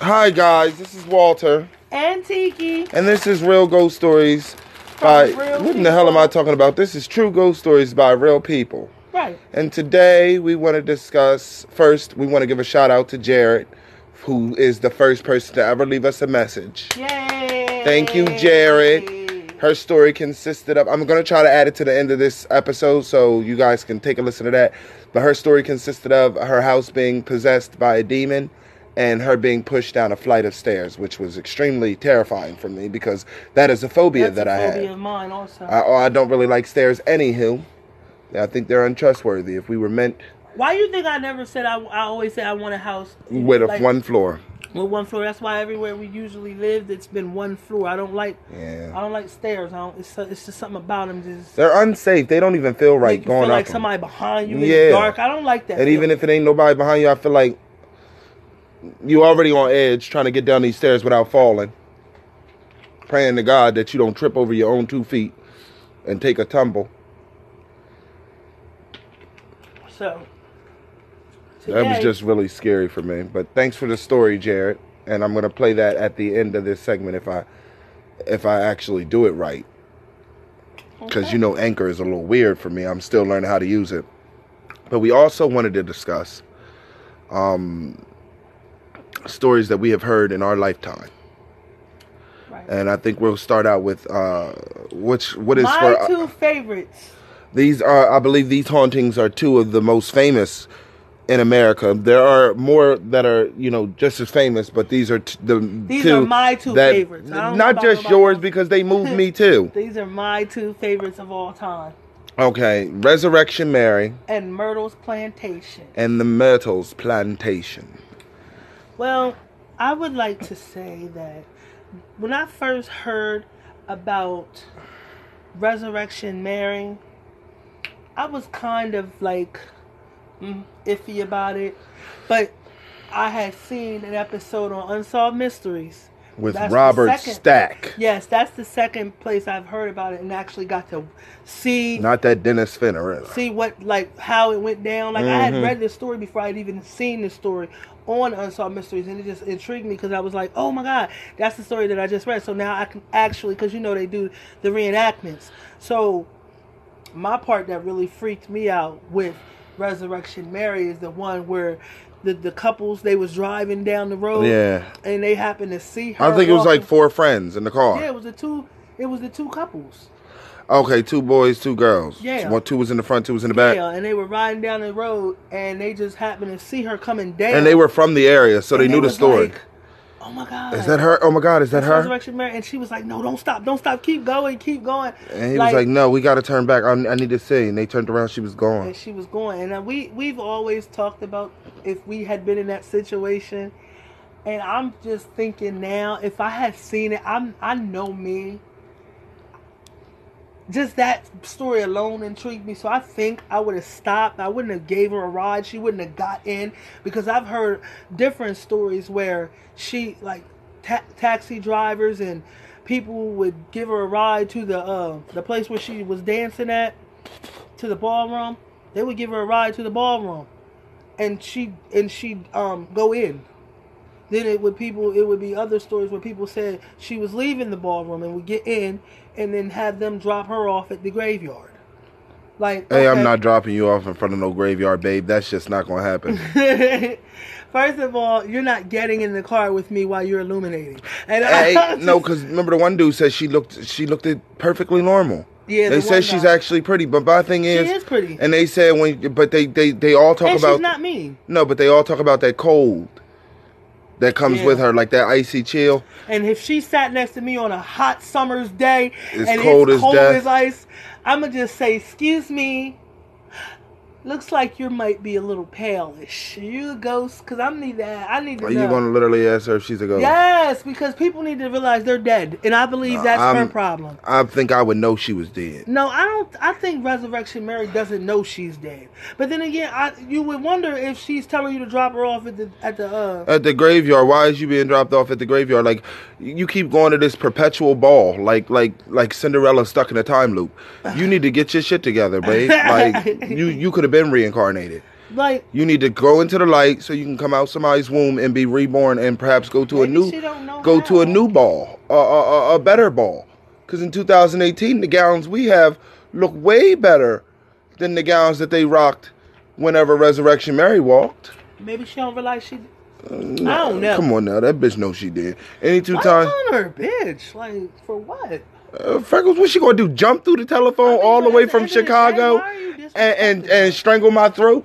Hi guys, this is Walter, and Tiki. and this is Real Ghost Stories by what in the hell am I talking about? This is True Ghost Stories by real people. Right. And today we want to discuss first we want to give a shout out to Jared, who is the first person to ever leave us a message. Yay. Thank you, Jared. Her story consisted of I'm gonna try to add it to the end of this episode so you guys can take a listen to that. But her story consisted of her house being possessed by a demon and her being pushed down a flight of stairs, which was extremely terrifying for me because that is a phobia That's that a I phobia have. of mine also. I, oh, I don't really like stairs anywho. I think they're untrustworthy. If we were meant Why do you think I never said I, I always say I want a house with a one floor. with one floor? That's why everywhere we usually lived, it's been one floor. I don't like Yeah. I don't like stairs. I don't. It's, it's just something about them just They're unsafe. They don't even feel right going feel up. like 'em. somebody behind you in Yeah. the dark. I don't like that. And even if it ain't nobody behind you, I feel like you already on edge trying to get down these stairs without falling. Praying to God that you don't trip over your own two feet and take a tumble. so. That was just really scary for me. But thanks for the story, Jared. And I'm gonna play that at the end of this segment if I if I actually do it right. Because Okay. you know Anchor is a little weird for me. I'm still learning how to use it. But we also wanted to discuss um, stories that we have heard in our lifetime. Right. And I think we'll start out with uh, which what is My for uh, two favorites. these are I believe these hauntings are two of the most famous in America. There are more that are you know just as famous, but these are t- the These two are my two that- favorites. Not just yours because they moved me too. These are my two favorites of all time. Okay, Resurrection Mary And Myrtles Plantation. and the Myrtles Plantation. Well, I would like to say that when I first heard about Resurrection Mary, I was kind of like mm, iffy about it. But I had seen an episode on Unsolved Mysteries. With That's Robert second- Stack. Yes, that's the second place I've heard about it and actually got to see Not that Dennis Farina. either. see what like how it went down. Like I had Mhm. read this story before I'd even seen the story on Unsolved Mysteries, and it just intrigued me because I was like, oh my god, that's the story that I just read. So now I can actually, because you know they do the reenactments. So my part that really freaked me out with Resurrection Mary is the one where the the couples they was driving down the road, Yeah. and they happened to see her. I think it was like four friends in the car. yeah, it was the two. It was the two couples. Okay, two boys, two girls. Yeah. One, two was in the front, two was in the back. Yeah, and they were riding down the road, and they just happened to see her coming down. And they were from the area, so they And knew the story. like, oh my god, is that her? Oh my God, is that That's her? Resurrection Mary, and she was like, "No, don't stop, don't stop, keep going, keep going." And he was like, "No, we got to turn back. I, I need to see." And they turned around. She was gone. and she was going, and uh, we we've always talked about if we had been in that situation, and I'm just thinking now, if I had seen it, I'm I know me. Just that story alone intrigued me, so I think I would have stopped. I wouldn't have gave her a ride. She wouldn't have got in because I've heard different stories where she like ta- taxi drivers and people would give her a ride to the uh, the place where she was dancing at to the ballroom. They would give her a ride to the ballroom, and she and she'd um go in. Then it would people it would be other stories where people said she was leaving the ballroom and would get in and then have them drop her off at the graveyard. Like Hey, I'm not dropping you off in front of no graveyard, babe. That's just not gonna happen. First of all, you're not getting in the car with me while you're illuminating. And hey, I no, because remember the one dude said she looked she looked it perfectly normal. yeah, they the said she's guy. actually pretty, but my thing is, she is, pretty, and they said when, but they they they all talk and about she's not mean. no, but they all talk about that cold that comes Yeah. with her, like that icy chill. And if she sat next to me on a hot summer's day It's and cold it's as cold death. as ice, I'ma just say, "Excuse me, looks like you might be a little palish. Are you a ghost? Because I need that. I need to Are know." you gonna literally ask her if she's a ghost? Yes, because people need to realize they're dead, and I believe that's her I'm- problem. I think I would know she was dead. No, I don't. I think Resurrection Mary doesn't know she's dead. But then again, I you would wonder if she's telling you to drop her off at the at the uh. At the graveyard, why is you being dropped off at the graveyard? Like you keep going to this perpetual ball, like like like Cinderella stuck in a time loop. You need to get your shit together, babe. Like you you could have been reincarnated. Like You need to go into the light so you can come out somebody's womb and be reborn and perhaps go to a new go to a new ball, a, a, a- better ball. Because in 2018, the gowns we have look way better than the gowns that they rocked whenever Resurrection Mary walked. maybe she don't realize she. No, mm, I don't know. Come on now, that bitch knows she did. Any two times, on her, bitch? Like for what? Uh, Freckles, what she gonna do? Jump through the telephone I mean, all the way from end of the day, Chicago you and, and and strangle my throat?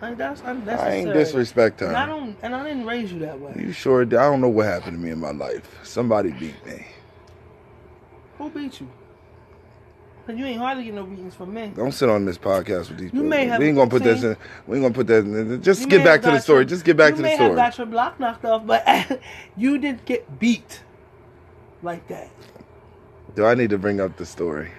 Like, that's I ain't disrespect And I her. don't, and I didn't raise you that way. You sure? did? I don't know what happened to me in my life. Somebody beat me. Who beat you? 'Cause you ain't hardly get no beatings from me. Don't sit on this podcast with these You people. may have we ain't gonna put this in. We ain't gonna put that. in. Just You get back to the story. your- Just get back you to may the have story. got your block knocked off, but you didn't get beat like that. Do I need to bring up the story?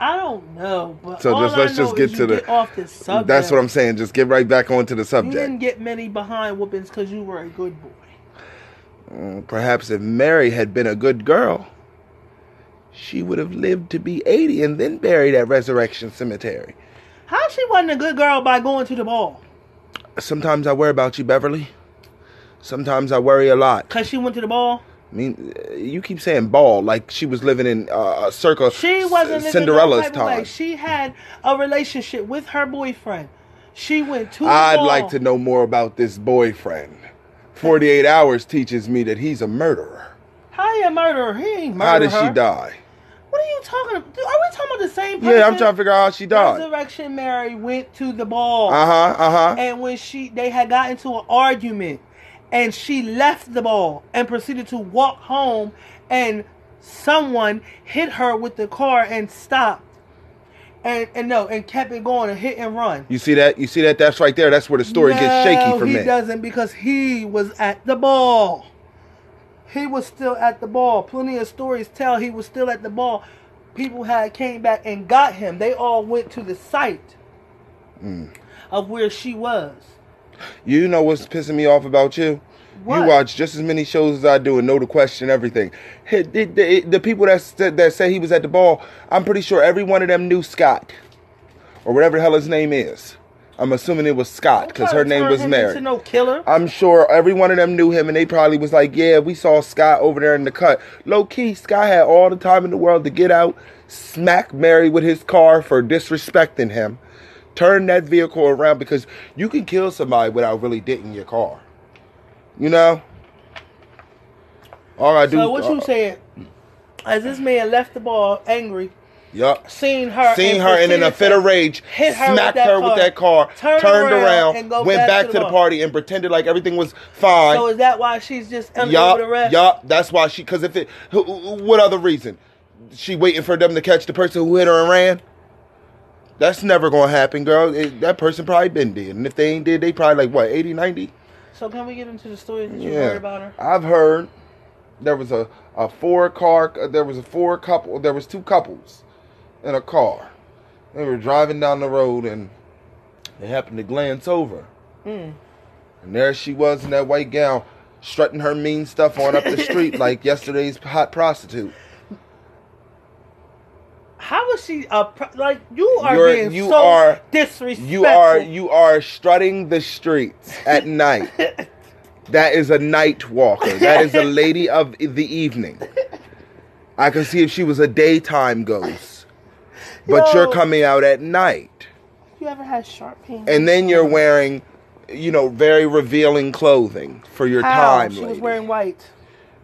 I don't know, but So just- let's just get to the- get off this subject. That's what I'm saying. Just get right back onto the subject. You didn't get many behind whoopings because you were a good boy. Mm, Perhaps if Mary had been a good girl, she would have lived to be 80 and then buried at Resurrection Cemetery. How she wasn't a good girl by going to the ball? Sometimes I worry about you, Beverly. Sometimes I worry a lot. Cause she went to the ball. I mean, uh, you keep saying ball like she was living in uh, circa She wasn't living Cinderella's way. time. She had a relationship with her boyfriend. She went to I'd ball. like to know more about this boyfriend. 48 hours teaches me that he's a murderer. How you murder her? He ain't How did her. she die? What are you talking about? Are we talking about the same person? Yeah, I'm trying to figure out how she died. Resurrection Mary went to the ball. Uh huh, uh huh. And when she they had got into an argument and she left the ball and proceeded to walk home and someone hit her with the car and stopped. And and no, and kept it going and hit and run. You see that? You see that? That's right there. That's where the story gets shaky No, for he doesn't because he was at the ball. He was still at the ball. Plenty of stories tell he was still at the ball. People had came back and got him. They all went to the site Mm. of where she was. You know what's pissing me off about you? What? You watch just as many shows as I do and know the question, everything. The, people that, that that say he was at the ball, I'm pretty sure every one of them knew Scott, or whatever the hell his name is. I'm assuming it was Scott because her Don't try to name was Mary. no killer. I'm sure every one of them knew him, and they probably was like, "Yeah, we saw Scott over there in the cut." Low key, Scott had all the time in the world to get out, smack Mary with his car for disrespecting him, turn that vehicle around because you can kill somebody without really denting your car. You know. All I do. So what you uh, saying? As this man left the ball angry, Yup. seen her, Seen and her and in a fit of rage, hit her smacked that her with that car, turned turned around, around, went back back, to to the the party and pretended like everything was fine. So is that why she's just under Yup, the rest? yup. That's why she. Because if it, what other reason? She waiting for them to catch the person who hit her and ran. That's never gonna happen, girl. It- that person probably been dead, and if they ain't dead, they probably like what 80, 90? So can we get into the story that you Yeah, heard about her? I've heard there was a a four car. There was a four couple. There was two couples in a car. They were driving down the road and they happened to glance over, Mm. and there she was in that white gown, strutting her mean stuff on up the street like yesterday's hot prostitute. How was she a pro- like? You are You're- being you so are- disrespectful. You are you are strutting the streets at night. That is a night walker. That is a lady of the evening. I can see if she was a daytime ghost. But Yo. you're coming out at night. You ever had sharp pain? And then you're wearing, you know, very revealing clothing for your How? time. She lady. was wearing white.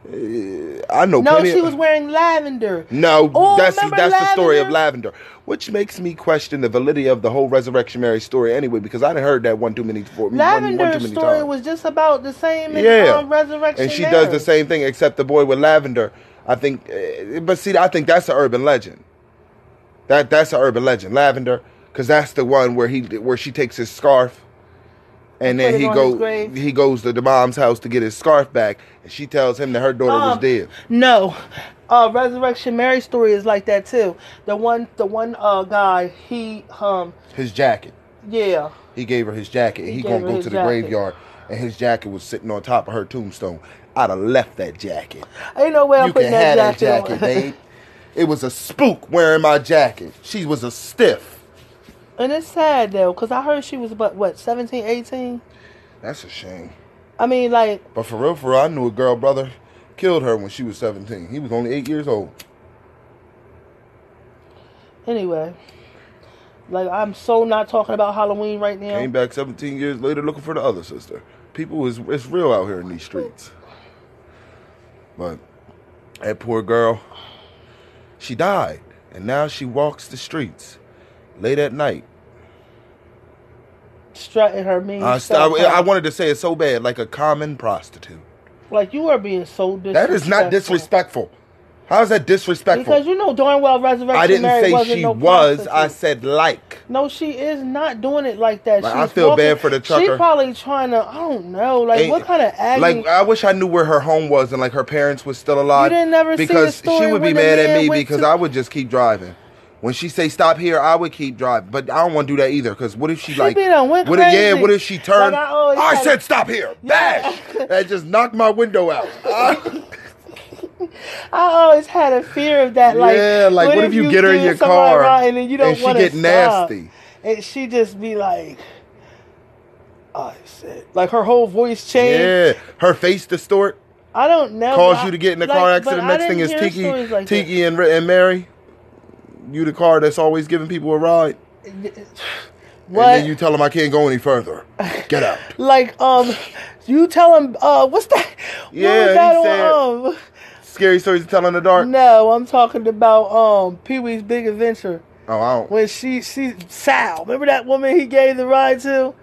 I know No, she of- was wearing lavender. No, Oh, that's that's the story of Lavender? Lavender, which makes me question the validity of the whole Resurrection Mary story anyway, because I didn't heard that one too many for one, one too many story times. was just about the same as Yeah. um, Resurrection and she Mary. does the same thing, except the boy with lavender. I think, eh, but see, I think that's an urban legend. That that's an urban legend, lavender, because that's the one where he where she takes his scarf, and then he goes he goes to the mom's house to get his scarf back, and she tells him that her daughter was Um, dead. No, uh, Resurrection Mary story is like that too. The one, the one uh, guy, he um, His jacket. yeah, He gave her his jacket, and He he, gonna go to the jacket. graveyard, and his jacket was sitting on top of her tombstone. I'd have left that jacket. ain't no way I'm you putting can have that that jacket, jacket, on. babe. It was a spook wearing my jacket. She was a stiff. And it's sad though, because I heard she was about what 17, 18? That's a shame. I mean, like, But for real, for real, I knew a girl brother killed her when she was 17. He was only eight years old. anyway. Like, I'm so not talking about Halloween right now. Came back 17 years later looking for the other sister. People is it's real out here in these streets. But that poor girl, she died, and now she walks the streets late at night. Strutting her mean I, stuff. st- I, I wanted to say it so bad, like a common prostitute. like, you are being so disrespectful. That is not disrespectful. How is that disrespectful? Because you know darn well Resurrection I didn't Mary say she no was. I said like. No, she is not doing it like that. Like, I feel walking- bad for the She trucker. probably trying to. I don't know. Like Ain't- what kind of agony? Like I wish I knew where her home was and like her parents was still alive. You didn't never see the because story she would be mad at me because to- I would just keep driving. When she say stop here, I would keep driving. But I don't want to do that either. Because what if she, like, be done went what if, yeah, crazy. what if she turned? Like, I always I, said stop here, bash. that just knocked my window out. I always had a fear of that. Like, Yeah, like, what if you get her in your somebody car and then you don't and she want get to nasty? and she just be like, oh, "I said," like her whole voice changed. yeah, her face distort I don't know. cause you to get in a car accident. Next thing is Tiki. Tiki and, and Mary. You the car that's always giving people a ride. What? And then you tell them I can't go any further. Get out. like um, you tell him uh, what's that? what Yeah, he that said- um, Scary stories to tell in the dark. No, I'm talking about um Pee Wee's Big Adventure Oh, I don't. when she she Sal. Remember that woman he gave the ride to?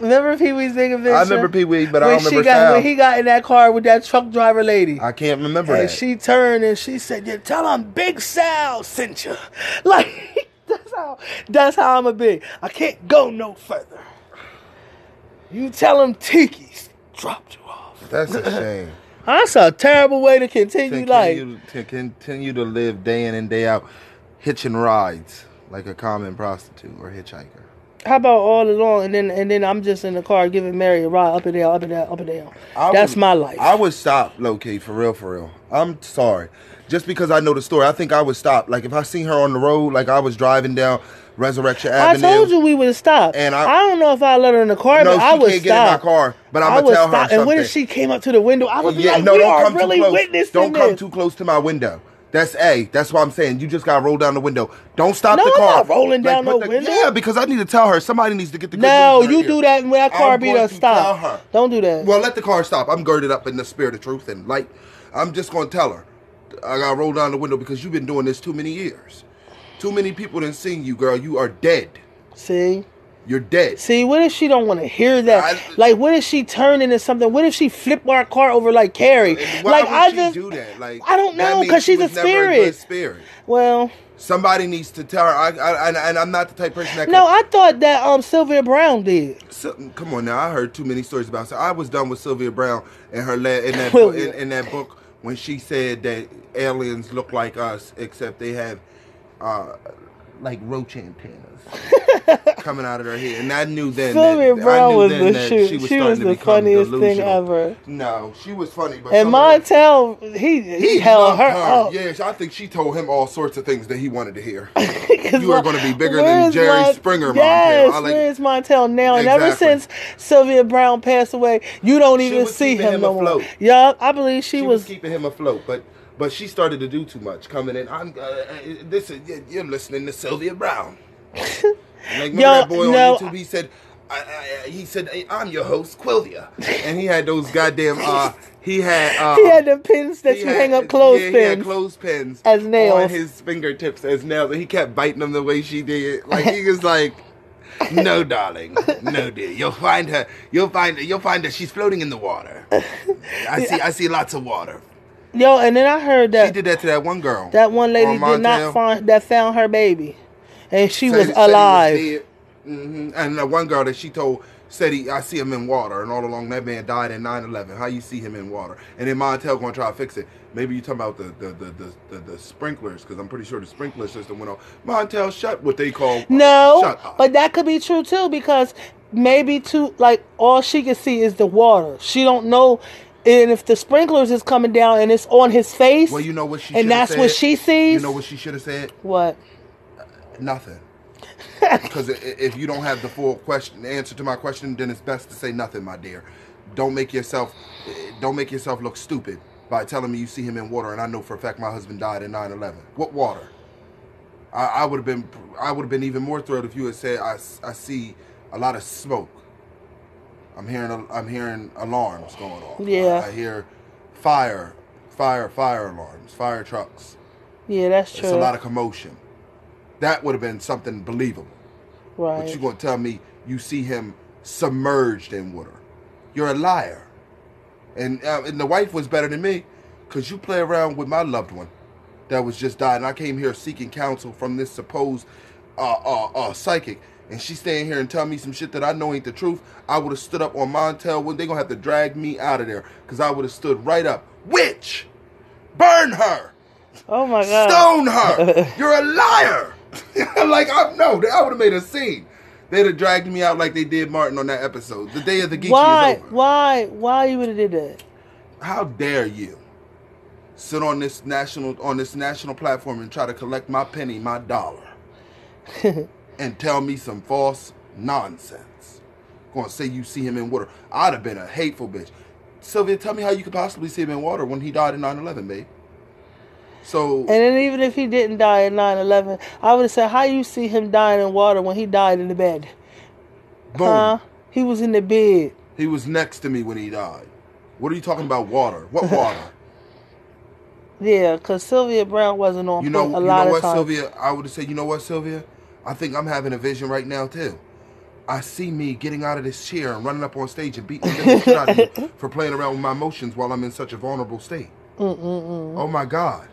Remember Pee Wee's Big Adventure? I remember Pee Wee, but I don't remember got Sal. when he got in that car with that truck driver lady. I can't remember and that. she turned and she said, "Yeah, tell him Big Sal sent you." Like that's how that's how I'm a big. I can't go no further. You tell him Tiki's dropped you off. That's a shame. That's a terrible way to continue life. to continue to live day in and day out, hitching rides like a common prostitute or hitchhiker. How about all along and then and then I'm just in the car giving Mary a ride up and down, up and down, up and down. I That's would- my life. I would stop, low key, for real, for real. I'm sorry. Just because I know the story, I think I would stop. Like if I seen her on the road, like I was driving down Resurrection Avenue. I told you we would stop. And I, I- don't know if I let her in the car, no, but I would can't stop. get in my car. But I'm I gonna tell her something. And when she came up to the window, I would be Yeah, like, no, "We don't are come really too close. witnessing Don't come this." too close to my window. That's A. That's what I'm saying. You just gotta roll down the window. Don't stop No, the car. not rolling down put no the- window. Yeah, because I need to tell her. Somebody needs to get the No, you do that when that car I'm be going to stop. Don't do that. Well, let the car stop. I'm girded up in the spirit of truth and light. I'm just gonna tell her. I gotta roll down the window because you've been doing this too many years. Too many people didn't seen you, girl. You are dead. See, You're dead. see, what if she don't want to hear that? I- like, what if she turn into something? What if she flip our car over like Carrie? Why like, would I she just do that? Like I don't know, means 'cause she she's a spirit. good spirit. well, Somebody needs to tell her. I, I, and, and I'm not the type of person that. no, can, I thought that um Sylvia Browne did. So, come on now, I heard too many stories about. So I was done with Sylvia Browne and her la- in that book, in, in that book when she said that aliens look like us except they have uh, like roach antennas coming out of her head, and I knew then. Sylvia that, I Browne knew was then the that shoot. She was, She starting was to the funniest thing delusional. ever. No, she was funny, but And some of the- Montel, he he, held her, up. Yeah, I think she told him all sorts of things that he wanted to hear. You are Mon- gonna be bigger than Jerry Mon- Springer, Montel. Yes, I like- where's Montel now? And ever since Sylvia Browne passed away, you don't even see him, him no more. afloat. Yeah, I believe she, she was. was keeping him afloat, but but she started to do too much coming in. I'm uh, uh, this is you're listening to Sylvia Browne. Like Yo, that boy no. on YouTube? He said, I, I, he said, "Hey, I'm your host, Quilvia, and he had those goddamn. Uh, he had. Uh, he had the pins that you had- hang up Yeah, clothespins. he had clothespins As nails. on his fingertips as nails, and he kept biting them the way she did. Like he was like. No, darling. No, dear. You'll find her. You'll find. her. You'll find her. She's floating in the water. I see. I see lots of water. Yo, and then I heard that She did that to that one girl. that one lady on did not find that found her baby, and she Said- was said alive. hmm And the one girl that she told said he, I see him in water, and all along that man died in 9/11. How you see him in water? And then Montel gonna try to fix it. Maybe you talking about the the the the, the, the sprinklers because I'm pretty sure the sprinkler system went off. Montel, shut what they call No, Shut up. but that could be true too because maybe too like all she can see is the water. She don't know, and if the sprinklers is coming down and it's on his face, well, you know what she and that's what she sees. You know what she should have said? What? Nothing. because if you don't have the full question answer to my question, then it's best to say nothing, my dear. Don't make yourself don't make yourself look stupid by telling me you see him in water, and I know for a fact my husband died in 9/11. What water? I, I would have been I would have been even more thrilled if you had said I, I see a lot of smoke. I'm hearing I'm hearing alarms going off. Yeah. I, I hear fire, fire, fire alarms, fire trucks. Yeah, that's true. It's a lot of commotion. That would have been something believable. right. But you're gonna tell me you see him submerged in water? You're a liar. And uh, and the wife was better than me, cause you play around with my loved one, that was just died, and I came here seeking counsel from this supposed uh uh, uh psychic, and she's staying here and telling me some shit that I know ain't the truth. I would have stood up on Montel when they gonna have to drag me out of there, cause I would have stood right up. Witch, burn her, oh my god. stone her. You're a liar. like I no, I would have made a scene. They'd have dragged me out like they did Martin on that episode. The day of the Geechee Why? is over. Why? Why you would have did that? How dare you sit on this national on this national platform and try to collect my penny, my dollar, and tell me some false nonsense? Gonna say you see him in water. I'd have been a hateful bitch. Sylvia, tell me how you could possibly see him in water when he died in 9-11, babe. So And then even if he didn't die in 9-11, I would have said, how you see him dying in water when he died in the bed? boom. Huh? He was in the bed. He was next to me when he died. What are you talking about? Water? What water? Yeah, because Sylvia Browne wasn't on You know, a you lot know what. Sylvia? I would have said, you know what, Sylvia? I think I'm having a vision right now too. I see me getting out of this chair and running up on stage and beating the shit out of you for playing around with my emotions while I'm in such a vulnerable state. Mm-mm-mm. Oh my God!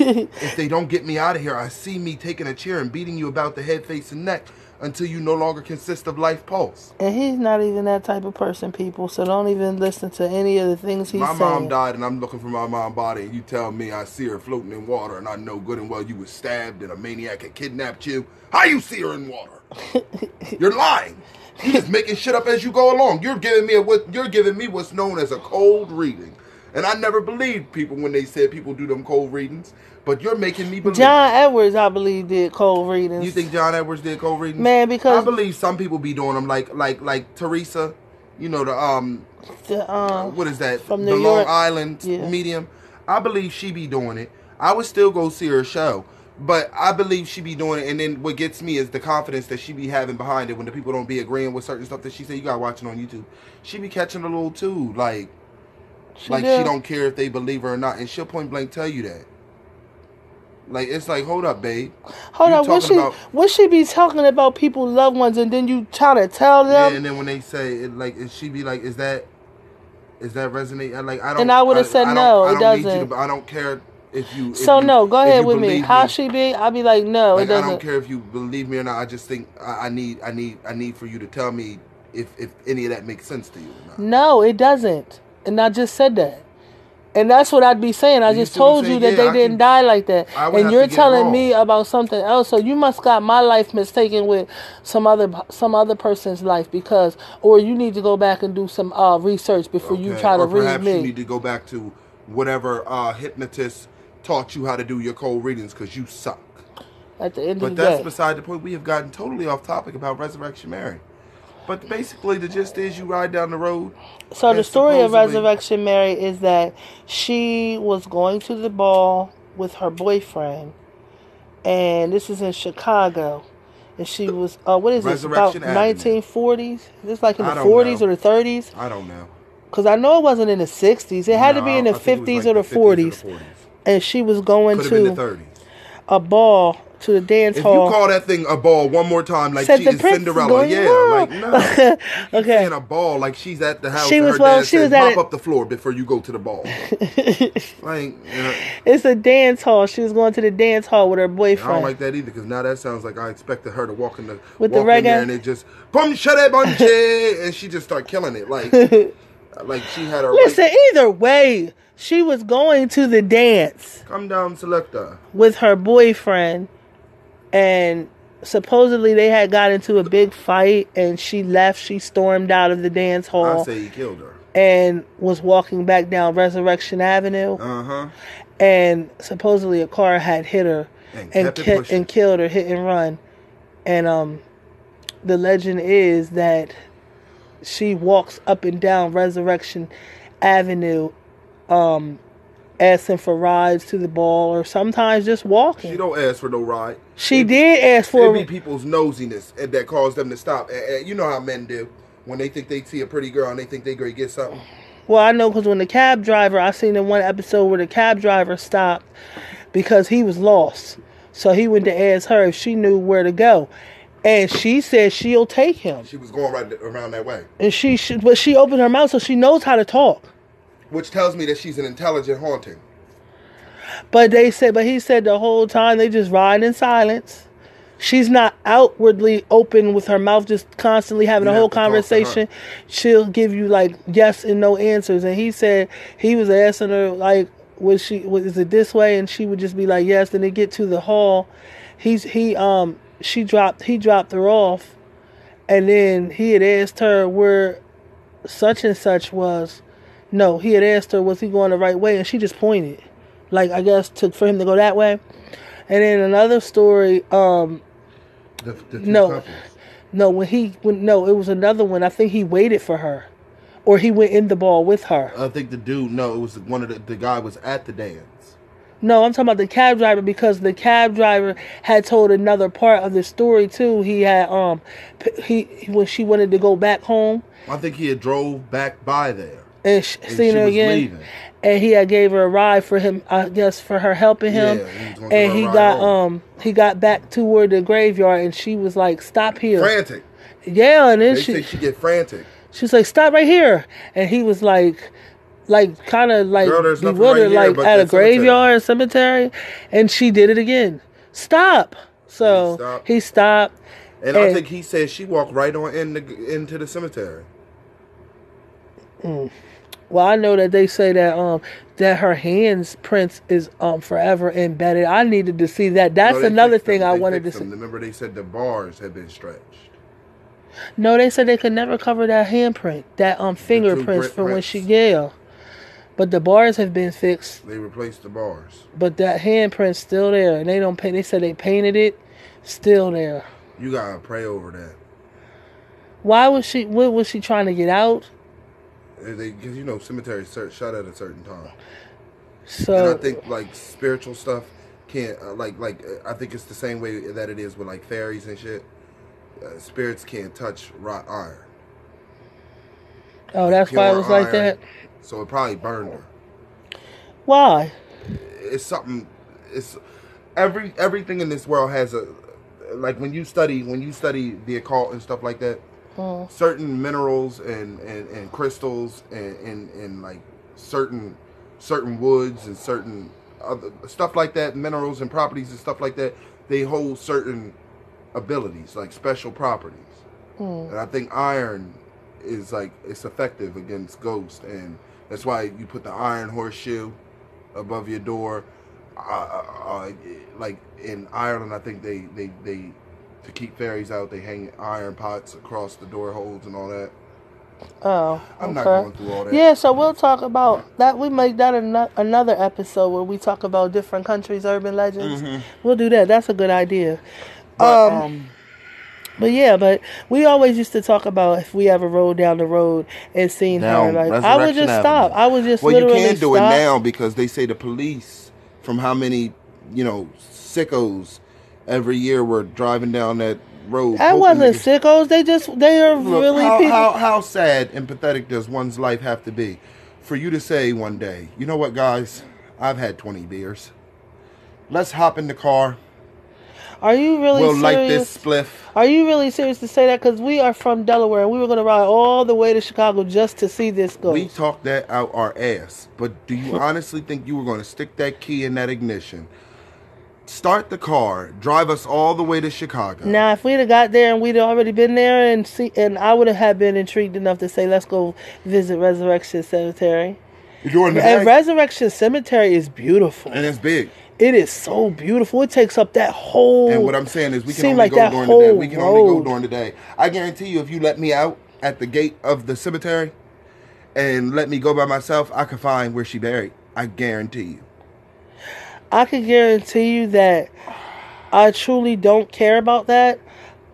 If they don't get me out of here, I see me taking a chair and beating you about the head, face, and neck until you no longer consist of life pulse. And he's not even that type of person, people. So don't even listen to any of the things he's my saying. My mom died and I'm looking for my mom body and you tell me I see her floating in water and I know good and well you was stabbed and a maniac had kidnapped you. How you see her in water? You're lying. You're just making shit up as you go along. You're giving me a what you're giving me what's known as a cold reading. And I never believed people when they said people do them cold readings, but you're making me believe. John Edwards, I believe, did cold readings. you think John Edwards did cold readings? Man, because- I believe some people be doing them like like like Teresa, you know the um the, um, what is that? from the New Long York? Island Yeah. medium. I believe she be doing it. I would still go see her show, but I believe she be doing it. And then what gets me is the confidence that she be having behind it when the people don't be agreeing with certain stuff that she said. You got watching on YouTube. She be catching a little too, like She like she don't care if they believe her or not, and she'll point blank tell you that. Like it's like, hold up, babe. Hold You on, what she about- what she be talking about people loved ones and then you try to tell Yeah, them and then when they say it, like, is she be like, is that, is that resonate? Like, I don't. And I would've said don't- no, I it doesn't. to- I don't care if you. if So you- no, go ahead with me. How she be? I'd be like, no, Like, it I doesn't. I don't care if you believe me or not. I just think I, I need, I need, I need for you to tell me if if any of that makes sense to you or not. No, it doesn't. And I just said that. And that's what I'd be saying. I You just see what I'm told you that Yeah, they I didn't can- die like that. And you're to telling me about something else. So you must got my life mistaken with some other some other person's life because or you need to go back and do some uh, research before you Okay, try to or read me. you need to go back to whatever uh, hypnotist taught you how to do your cold readings because you suck. at the end But of the day. But that's beside the point. We have gotten totally off topic about Resurrection Mary. But basically, the gist is you ride down the road. So the story of Resurrection Mary is that she was going to the ball with her boyfriend, and this is in Chicago. And she was, uh, what is it about 1940s? Is this like in the 40s or the 30s? I don't know. Because I know it wasn't in the 60s. It had to be in the think it was 50s like or the 40s. 40s. And she was going Could have been the to a ball, to the dance If you call that thing a ball one more time, like Said she the is Cinderella, yeah, like no. okay. Saying a ball like she's at the house. She was- her well, she says, was at mop it- up the floor before you go to the ball. like, uh, It's a dance hall. She was going to the dance hall with her boyfriend. I don't like that either because now that sounds like I expected her to walk in the With the walk in there and it just boom shade bunche and she just start killing it like like she had her Listen, right. either way, she was going to the dance Come down, selector. with her boyfriend, and supposedly they had got into a big fight, and she left. She stormed out of the dance hall I say he killed her. and was walking back down Resurrection Avenue, Uh huh. and supposedly a car had hit her And and ki- and killed her, hit and run. and um, the legend is that she walks up and down Resurrection Avenue, um, asking for rides to the ball, or sometimes just walking. She don't ask for no ride. She It- did ask for. It be people's nosiness that caused them to stop. You know how men do when they think they see a pretty girl and they think they gonna get something. Well, I know because when the cab driver, I seen in one episode where the cab driver stopped because he was lost. So he went to ask her if she knew where to go. And she said she'll take him. She was going right around that way, And she should, but she opened her mouth so she knows how to talk. Which tells me that she's an intelligent haunting. But they said, but he said the whole time they just ride in silence. She's not outwardly open with her mouth, just constantly having You a whole to talk to her. conversation. She'll give you like yes and no answers. And he said he was asking her like, was she was is it this way? And she would just be like yes. Then they get to the hall. He's he um she dropped he dropped her off, and then he had asked her where such and such was. No, he had asked her was he going the right way, and she just pointed, like I guess to for him to go that way. And then another story, um, The, the No. couples. no, when he when no, it was another one. I think he waited for her, or he went in the ball with her. I think the dude. No, it was one of the. The guy was at the dance. No, I'm talking about the cab driver because the cab driver had told another part of the story too. He had um, he when she wanted to go back home I think he had drove back by there. And, sh- And seen she her was again, leaving. and he had gave her a ride for him. I guess for her helping him. Yeah, he was gonna give and he got home. um he got back toward the graveyard and she was like stop here Frantic. yeah and then They she she get frantic. she was like stop right here and he was like like kind of like Girl, bewildered right like at a that cemetery. graveyard cemetery and she did it again stop so He stopped. he stopped And I think he said she walked right on in the, into the cemetery. Well i know that they say that um that her hands prints is um forever embedded i needed to see that that's No, another thing them. i They wanted to see. Remember, they said the bars had been stretched. No, they said they could never cover that handprint, that um fingerprints from when she yeah. But the bars have been fixed, They replaced the bars. but that handprint's still there, and they don't paint. They said they painted it, still there. You gotta pray over that. Why was she? What was she trying to get out? Because you know cemeteries shut at a certain time, So and I think like spiritual stuff can't uh, like like uh, I think it's the same way that it is with like fairies and shit. Uh, spirits can't touch wrought iron, oh, that's why it was like that. so it probably burned her. Why? it's something it's every everything in this world has a like when you study when you study the occult and stuff like that Mm. certain minerals and and, and crystals and, and and like certain certain woods and certain other stuff like that minerals and properties and stuff like that they hold certain abilities like special properties Mm. and i think iron is like it's effective against ghosts and that's why you put the iron horseshoe above your door uh, uh, uh, like in ireland i think they they they to keep fairies out they hang iron pots across the door holes and all that Oh, i'm not okay. going through all that Yeah, so we'll talk about that. We make that ano- another episode where we talk about different countries' urban legends. Mhm. We'll do that. That's a good idea. but, um, um, But yeah, but we always used to talk about if we ever rode down the road and seen her. Like I would just stop. I would just well you can do stop. it now because they say the police from how many you know sickos every year were driving down that road That hoping wasn't get- sickos. They just they are Look, really how, people. how, how sad and pathetic does one's life have to be for you to say one day, you know what, guys? I've had 20 beers. Let's hop in the car. are you really we'll serious? light this spliff. Are you really serious to say that? Because we are from Delaware and we were going to ride all the way to Chicago just to see this go. We talked that out our ass. But do you honestly think you were going to stick that key in that ignition, start the car, drive us all the way to Chicago? Now, if we'd have got there and we'd already been there and see, and I would have been intrigued enough to say, let's go visit Resurrection Cemetery. The And Resurrection Cemetery is beautiful. and it's big. It is so beautiful. It takes up that whole. And what I'm saying is, we can only like go during the day. We can only go during the day. I guarantee you, if you let me out at the gate of the cemetery and let me go by myself, I could find where she buried. I guarantee you. I can guarantee you that I truly don't care about that.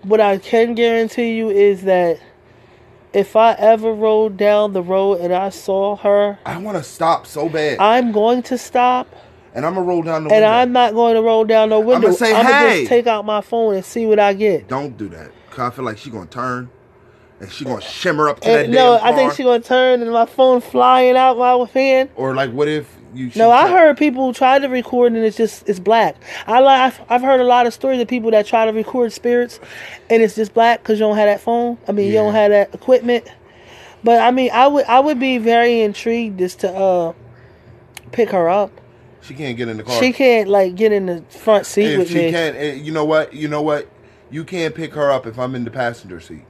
what I can guarantee you is that if I ever rode down the road and I saw her, I want to stop so bad, I'm going to stop. and I'm gonna roll down the And window. I'm not going to roll down no window. I'm gonna say, I'm "Hey." just take out my phone and see what I get. Don't do that. Cause I feel like she gonna turn, and she gonna shimmer up to that And damn no. I think she gonna turn and my phone flying out my hand. Or like, what if you? No, I heard people try to record and it's just it's black. I like I've, I've heard a lot of stories of people that try to record spirits and it's just black because you don't have that phone. I mean, you don't have that equipment. But I mean, I would I would be very intrigued as to uh pick her up. She can't get in the car. She can't like get in the front seat if with she me. can't, eh, you know what? You know what? You can't pick her up if I'm in the passenger seat.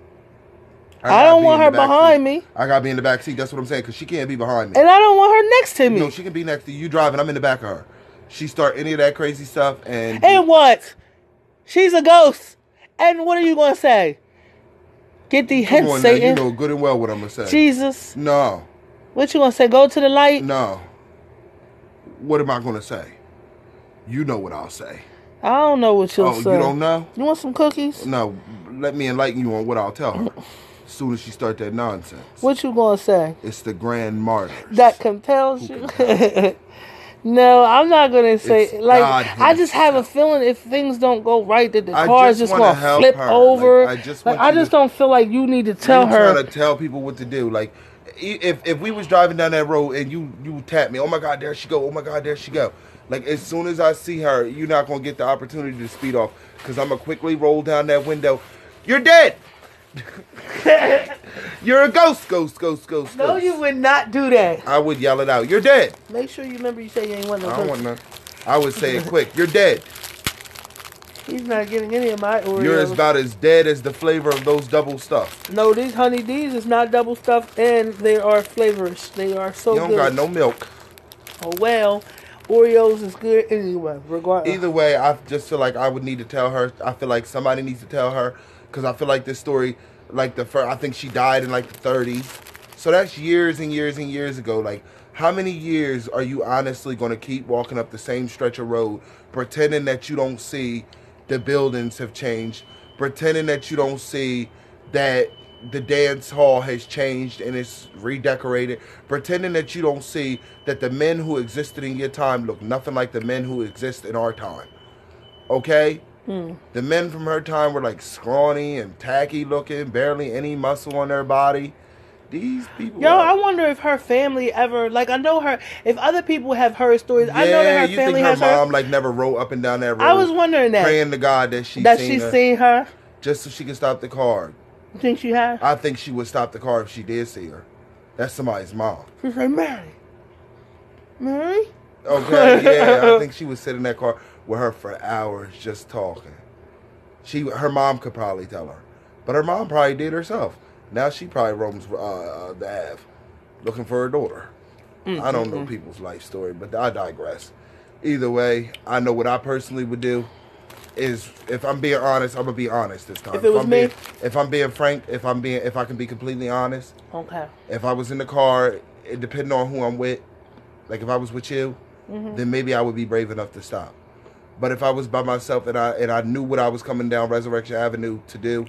I gotta don't want her behind seat. me, I gotta be in the back seat. That's what I'm saying. Cause she can't be behind me. and I don't want her next to me. No, she can be next to you driving. I'm in the back of her. She start any of that crazy stuff, and and what? She's a ghost. And what are you gonna say? Get the hint, on now, you know good and well what I'm gonna say. Jesus. No, What you gonna say? Go to the light? no. What am I gonna say? You know what I'll say. I don't know what you'll oh, say. you don't know? You want some cookies? No. Let me enlighten you on what I'll tell her. as soon as she start that nonsense. What you gonna say? It's the grand martyrs. That compels you? no, I'm not gonna say It's like God I just have a feeling if things don't go right that the I car is just just gonna flip her. over. Like, I just Like, I just to- don't feel like you need to tell her. trying to tell people what to do. Like, if if we was driving down that road and you you tap me, oh my god, there she go. Oh my god, there she go. Like as soon as I see her, you're not gonna get the opportunity to speed off because I'm gonna quickly roll down that window. You're dead. You're a ghost, ghost, ghost, ghost. no, ghost. you would not do that. I would yell it out. You're dead. Make sure you remember you say you ain't want no I don't want none. I would say it quick. You're dead. He's not getting any of my Oreos. You're as about as dead as the flavor of those double stuff. no, these honey D's is not double stuffed and they are flavors. They are so good. You don't good. got no milk. Oh well, Oreos is good anyway. Regardless. Either way, I just feel like I would need to tell her. I feel like somebody needs to tell her because I feel like this story, like the first, I think she died in like the 30s. So that's years and years and years ago. Like, how many years are you honestly going to keep walking up the same stretch of road, pretending that you don't see the buildings have changed, pretending that you don't see that the dance hall has changed and it's redecorated, pretending that you don't see that the men who existed in your time look nothing like the men who exist in our time. Okay? Hmm. The men from her time were like scrawny and tacky looking, barely any muscle on their body. These people. Yo, are- I wonder if her family ever like I know her. If other people have heard stories, I know that her you family think her has mom her. like never rode up and down that road? I was wondering that praying to God that she that seen she's her, seen her. just so she could stop the car. You think she has? I think she would stop the car if she did see her. That's somebody's mom. She said, "Mary, Mary." Okay, yeah, I think she would sit in that car with her for hours just talking. She, her mom could probably tell her, but her mom probably did herself. Now she probably roams uh, uh, the Ave, looking for her daughter. I don't know people's life story, but I digress. Either way, I know what I personally would do. Is if I'm being honest, I'm gonna be honest this time. If it was I'm me? being, if I'm being frank, if I'm being, if I can be completely honest, Okay. if I was in the car, it depending on who I'm with, like if I was with you, then maybe I would be brave enough to stop. But if I was by myself and I and I knew what I was coming down Resurrection Avenue to do,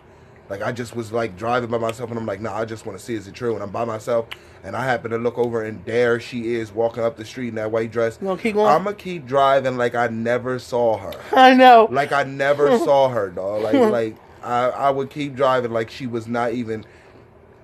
like I just was like driving by myself and I'm like, nah, I just want to see is it true? And I'm by myself and I happen to look over and there she is walking up the street in that white dress. Gonna keep going? I'm gonna keep driving like I never saw her. I know. Like I never saw her, dog. Like like I, I would keep driving like she was not even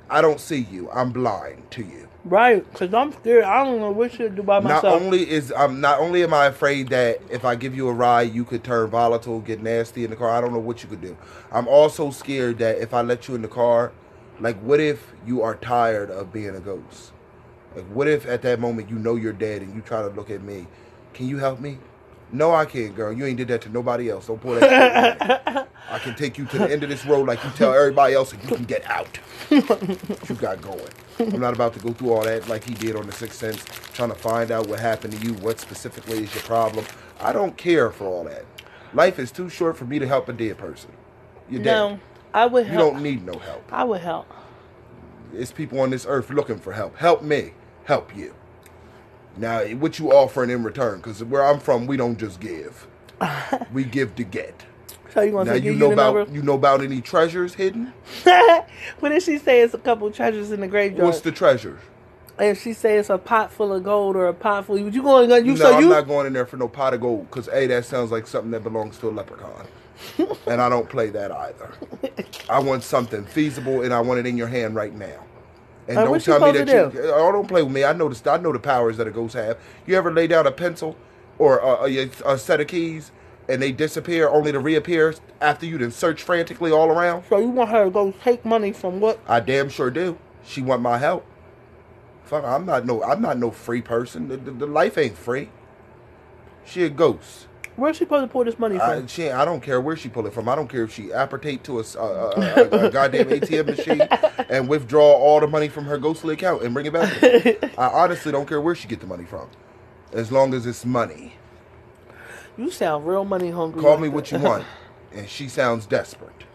I don't see you. I'm blind to you. Right, because I'm scared. I don't know what to do by myself. Not only is um not only am I afraid that if I give you a ride you could turn volatile, get nasty in the car. I don't know what you could do. I'm also scared that if I let you in the car, like what if you are tired of being a ghost? Like what if at that moment you know you're dead and you try to look at me? Can you help me? No, I can't, girl. You ain't did that to nobody else. Don't pull that shit. I can take you to the end of this road like you tell everybody else and you can get out. you got going. I'm not about to go through all that like he did on The Sixth Sense, trying to find out what happened to you, what specifically is your problem. I don't care for all that. Life is too short for me to help a dead person. You're no, dead. I would help. You help. don't need no help. I would help. It's people on this earth looking for help. Help me. Help you. Now, what you offering in return? Because where I'm from, we don't just give. we give to get. So you Now say you know about number? you know about any treasures hidden? what did she say? It's a couple treasures in the graveyard. What's the treasure? and she say it's a pot full of gold or a pot full. You going? You no, so I'm you? not going in there for no pot of gold because a that sounds like something that belongs to a leprechaun, and I don't play that either. I want something feasible, and I want it in your hand right now. And Uh, don't tell me that you. to Oh, don't play with me. I know the I know the powers that a ghost have. You ever lay down a pencil or a, a, a set of keys, and they disappear only to reappear after you done search frantically all around? so you want her to go take money from what? I damn sure do. She want my help. Fuck, I'm not no, I'm not no free person. The, the, the life ain't free. She a ghost. Where's she supposed to pull this money I, from? she, I don't care where she pull it from. I don't care if she appertate to a goddamn ATM machine and withdraw all the money from her ghostly account and bring it back. I honestly don't care where she get the money from, as long as it's money. you sound real money hungry. Call like me that. what you want. And she sounds desperate.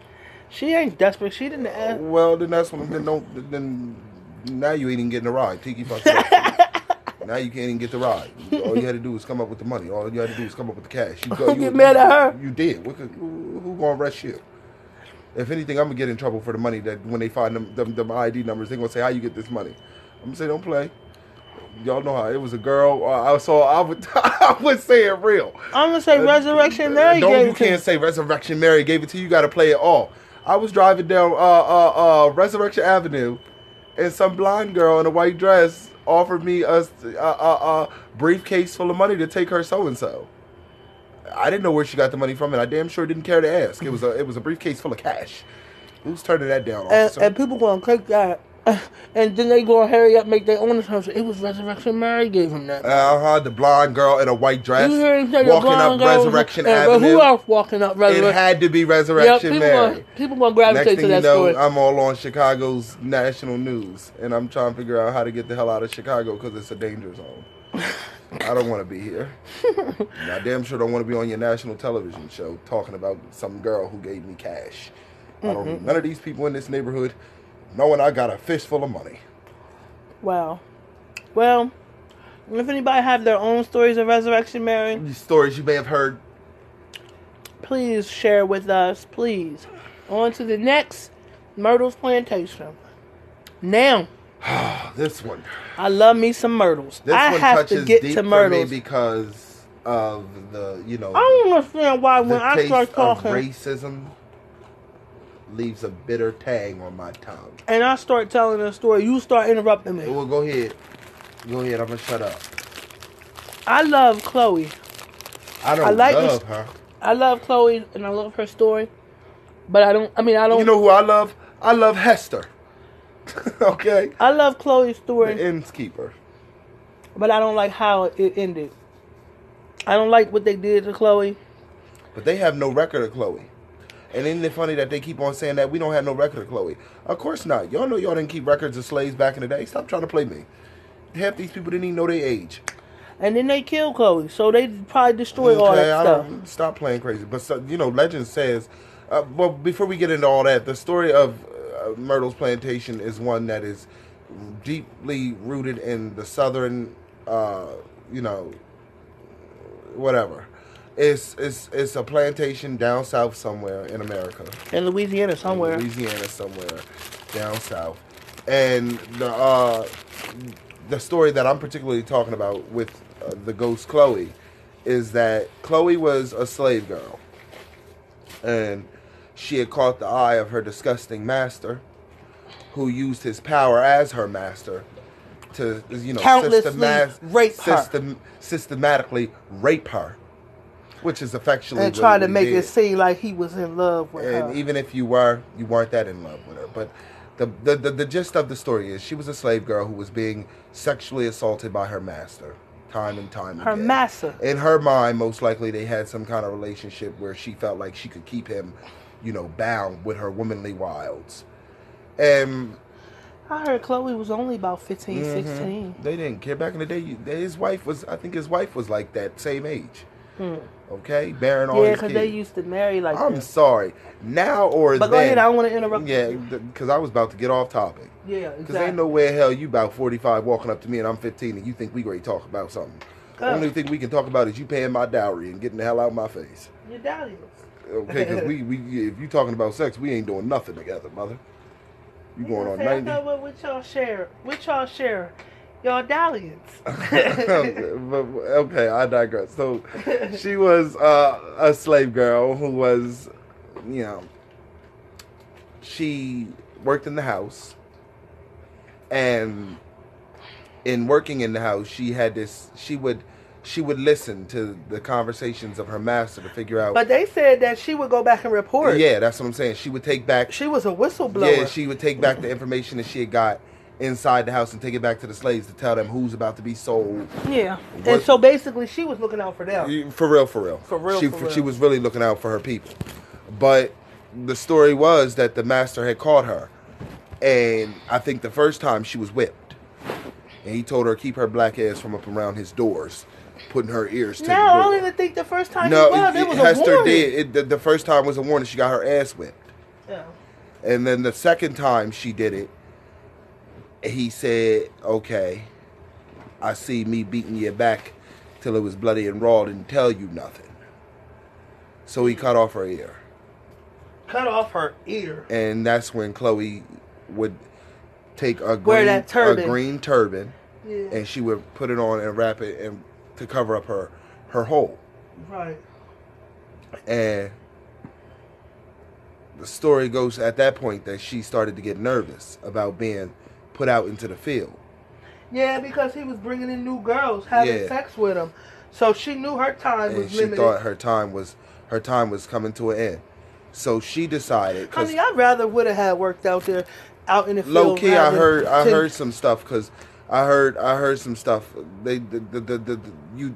she ain't desperate. She didn't uh, ask. Well, then that's when then don't then now you ain't even getting the ride. Tiki fucked up. Now you can't even get the ride. All you had to do was come up with the money. All you had to do was come up with the cash. You Don't you, get mad at her. You did. What who who gonna arrest you? If anything, I'm gonna get in trouble for the money that when they find them them, them ID numbers, they gonna say how you get this money. I'm gonna say don't play. Y'all know how it was a girl. Uh, I saw. I would. I would say it real. I'm gonna say Resurrection Mary Don't gave you it to can't say Resurrection Mary gave it to you. You got to play it all. I was driving down uh, uh, uh, Resurrection Avenue, and some blonde girl in a white dress offered me a, a, a, a briefcase full of money to take her so and so. I didn't know where she got the money from, and I damn sure didn't care to ask. It was a it was a briefcase full of cash. Who's turning that down, and, and people gonna click that, and then they gonna hurry up make their own assumption. It was Resurrection Mary gave him that. uh huh. The blonde girl in a white dress you him say walking up girl- Resurrection but Avenue. Who else walking up It had to be Yep, Resurrection people Mary. gonna, people gonna Next thing to you know, story. I'm all on Chicago's national news, and I'm trying to figure out how to get the hell out of Chicago because it's a danger zone. I don't want to be here. I damn sure don't want to be on your national television show talking about some girl who gave me cash. I don't need none of these people in this neighborhood knowing I got a fistful of money. Wow. Well, if anybody have their own stories of Resurrection Mary, These stories you may have heard. please share with us, please. On to the next Myrtles Plantation. Now, This one. I love me some Myrtles. This I one have touches to get deep to for me because of the, you know, I don't understand why the when I taste start of talking racism leaves a bitter tang on my tongue. and I start telling a story, you start interrupting me. Well, go ahead. Go ahead. I'm gonna shut up. I love Chloe. I don't I like love this- her. I love Chloe and I love her story, but I don't. I mean, I don't. You know who I love? I love Hester. okay, I love Chloe's the story, innkeeper. but I don't like how it ended. I don't like what they did to Chloe. But they have no record of Chloe. And isn't it funny that they keep on saying that we don't have no record of Chloe? Of course not. Y'all know y'all didn't keep records of slaves back in the day. Stop trying to play me. Half these people didn't even know their age. And then they killed Chloe, so they probably destroyed all Okay, that I stuff. don't- Stop playing crazy. But so, you know, legend says. Uh, well, before we get into all that, the story of uh, Myrtles plantation is one that is deeply rooted in the southern, uh, you know, whatever. It's it's it's a plantation down south somewhere in America. In Louisiana somewhere. Louisiana somewhere down south. And the uh, the story that I'm particularly talking about with uh, the ghost Chloe is that Chloe was a slave girl, and she had caught the eye of her disgusting master, who used his power as her master to you know rape system, systematically rape her, which is affectionately and try to make did. it seem like he was in love with And her. And even if you were, you weren't that in love with her. But the, the, the, the gist of the story is she was a slave girl who was being sexually assaulted by her master time and time her again. Her master. In her mind, most likely they had some kind of relationship where she felt like she could keep him, you know, bound with her womanly wilds. And I heard Chloe was only about 15, Mhm. 16. They didn't care. Back in the day, his wife was, I think his wife was like that same age. Hmm. Okay? Bearing all Yeah, because they used to marry like I'm that. sorry. Now or But then. go ahead, I don't want to interrupt. Yeah, because I was about to get off topic. Yeah, Because exactly. ain't no way hell you about 45 walking up to me and I'm 15 and you think we to talk about something. The Oh. only thing we can talk about is you paying my dowry and getting the hell out of my face. Your daddy Okay, because we, we if you talking about sex, we ain't doing nothing together, mother. You going on I ninety? thought what what y'all share? What y'all share? Y'all dalliance. But, okay, I digress. So she was uh, a slave girl who was, you know, she worked in the house, and in working in the house, she had this. She would, she would listen to the conversations of her master to figure out. but they said that she would go back and report. yeah, that's what I'm saying. She would take back. She was a whistleblower. Yeah, she would take back the information that she had got inside the house and take it back to the slaves to tell them who's about to be sold. Yeah. What- And so basically, she was looking out for them. For real, for real. For real, She, for real. she was really looking out for her people. But the story was that the master had caught her. And I think the first time she was whipped. And he told her keep her black ass from up around his doors, putting her ears to No, I don't even think the first time no, was, it, it was a Hester warning. did. It, the, the first time was a warning. She got her ass whipped. Yeah. And then the second time she did it, he said, "Okay, I see me beating you back till it was bloody and raw. Didn't tell you nothing." So he cut off her ear, Cut off her ear. and that's when Chloe would take a Wear green, that turban. a green turban, Yeah. and she would put it on and wrap it and to cover up her her hole. Right. And the story goes at that point that she started to get nervous about being put out into the field. Yeah, because he was bringing in new girls, having Yeah. sex with them. So she knew her time and was she limited. thought her time was her time was coming to an end. So she decided I mean, I'd rather would have had worked out there, out in the field. low key, I heard I heard some stuff because I heard I heard some stuff. They the the, the, the, the you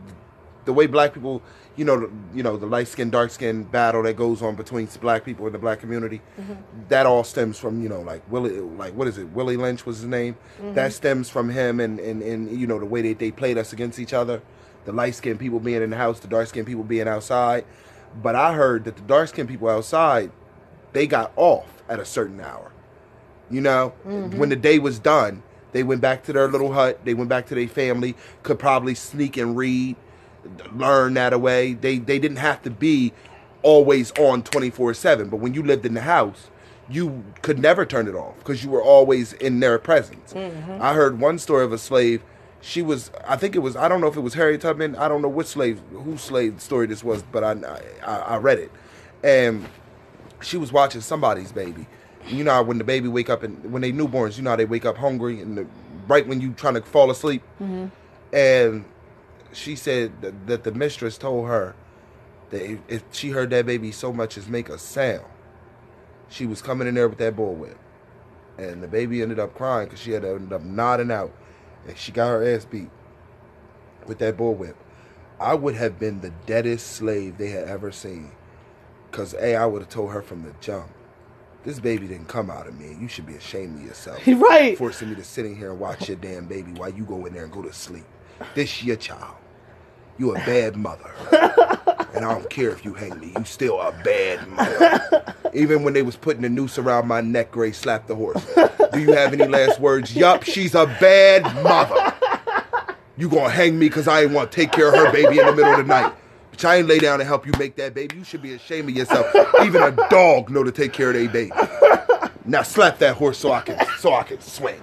the way black people you know the, you know the light skin dark skin battle that goes on between black people in the black community. Mm-hmm. That all stems from you know like Willie like what is it Willie Lynch was his name. Mm-hmm. That stems from him and and and you know the way that they played us against each other. The light skinned people being in the house, the dark skinned people being outside. But I heard that the dark skinned people outside, they got off at a certain hour. You know, when the day was done, they went back to their little hut. They went back to their family. Could probably sneak and read, learn that away. They they didn't have to be always on twenty four seven. But when you lived in the house, you could never turn it off because you were always in their presence. Mm-hmm. I heard one story of a slave. She was, I think it was, I don't know if it was Harriet Tubman. I don't know which slave, whose slave story this was, but I, I, I read it, and she was watching somebody's baby. You know how when the baby wake up and when they newborns, you know how they wake up hungry and the, right when you trying to fall asleep. Mm-hmm. And she said that, that the mistress told her that if, if she heard that baby so much as make a sound, she was coming in there with that bullwhip. And the baby ended up crying because she had ended up nodding out, and she got her ass beat with that bullwhip. I would have been the deadest slave they had ever seen. Cause A, I would have told her from the jump, this baby didn't come out of me. You should be ashamed of yourself. Right. Forcing me to sit in here and watch your damn baby while you go in there and go to sleep. This your child. You a bad mother. and I don't care if you hang me. You still a bad mother. Even when they was putting the noose around my neck, Gray slapped the horse. Do you have any last words? Yup, she's a bad mother. You gonna hang me because I ain't want to take care of her baby in the middle of the night. Bitch, I ain't lay down and help you make that baby. You should be ashamed of yourself. Even a dog know to take care of their baby. Now slap that horse so I can so I can swing.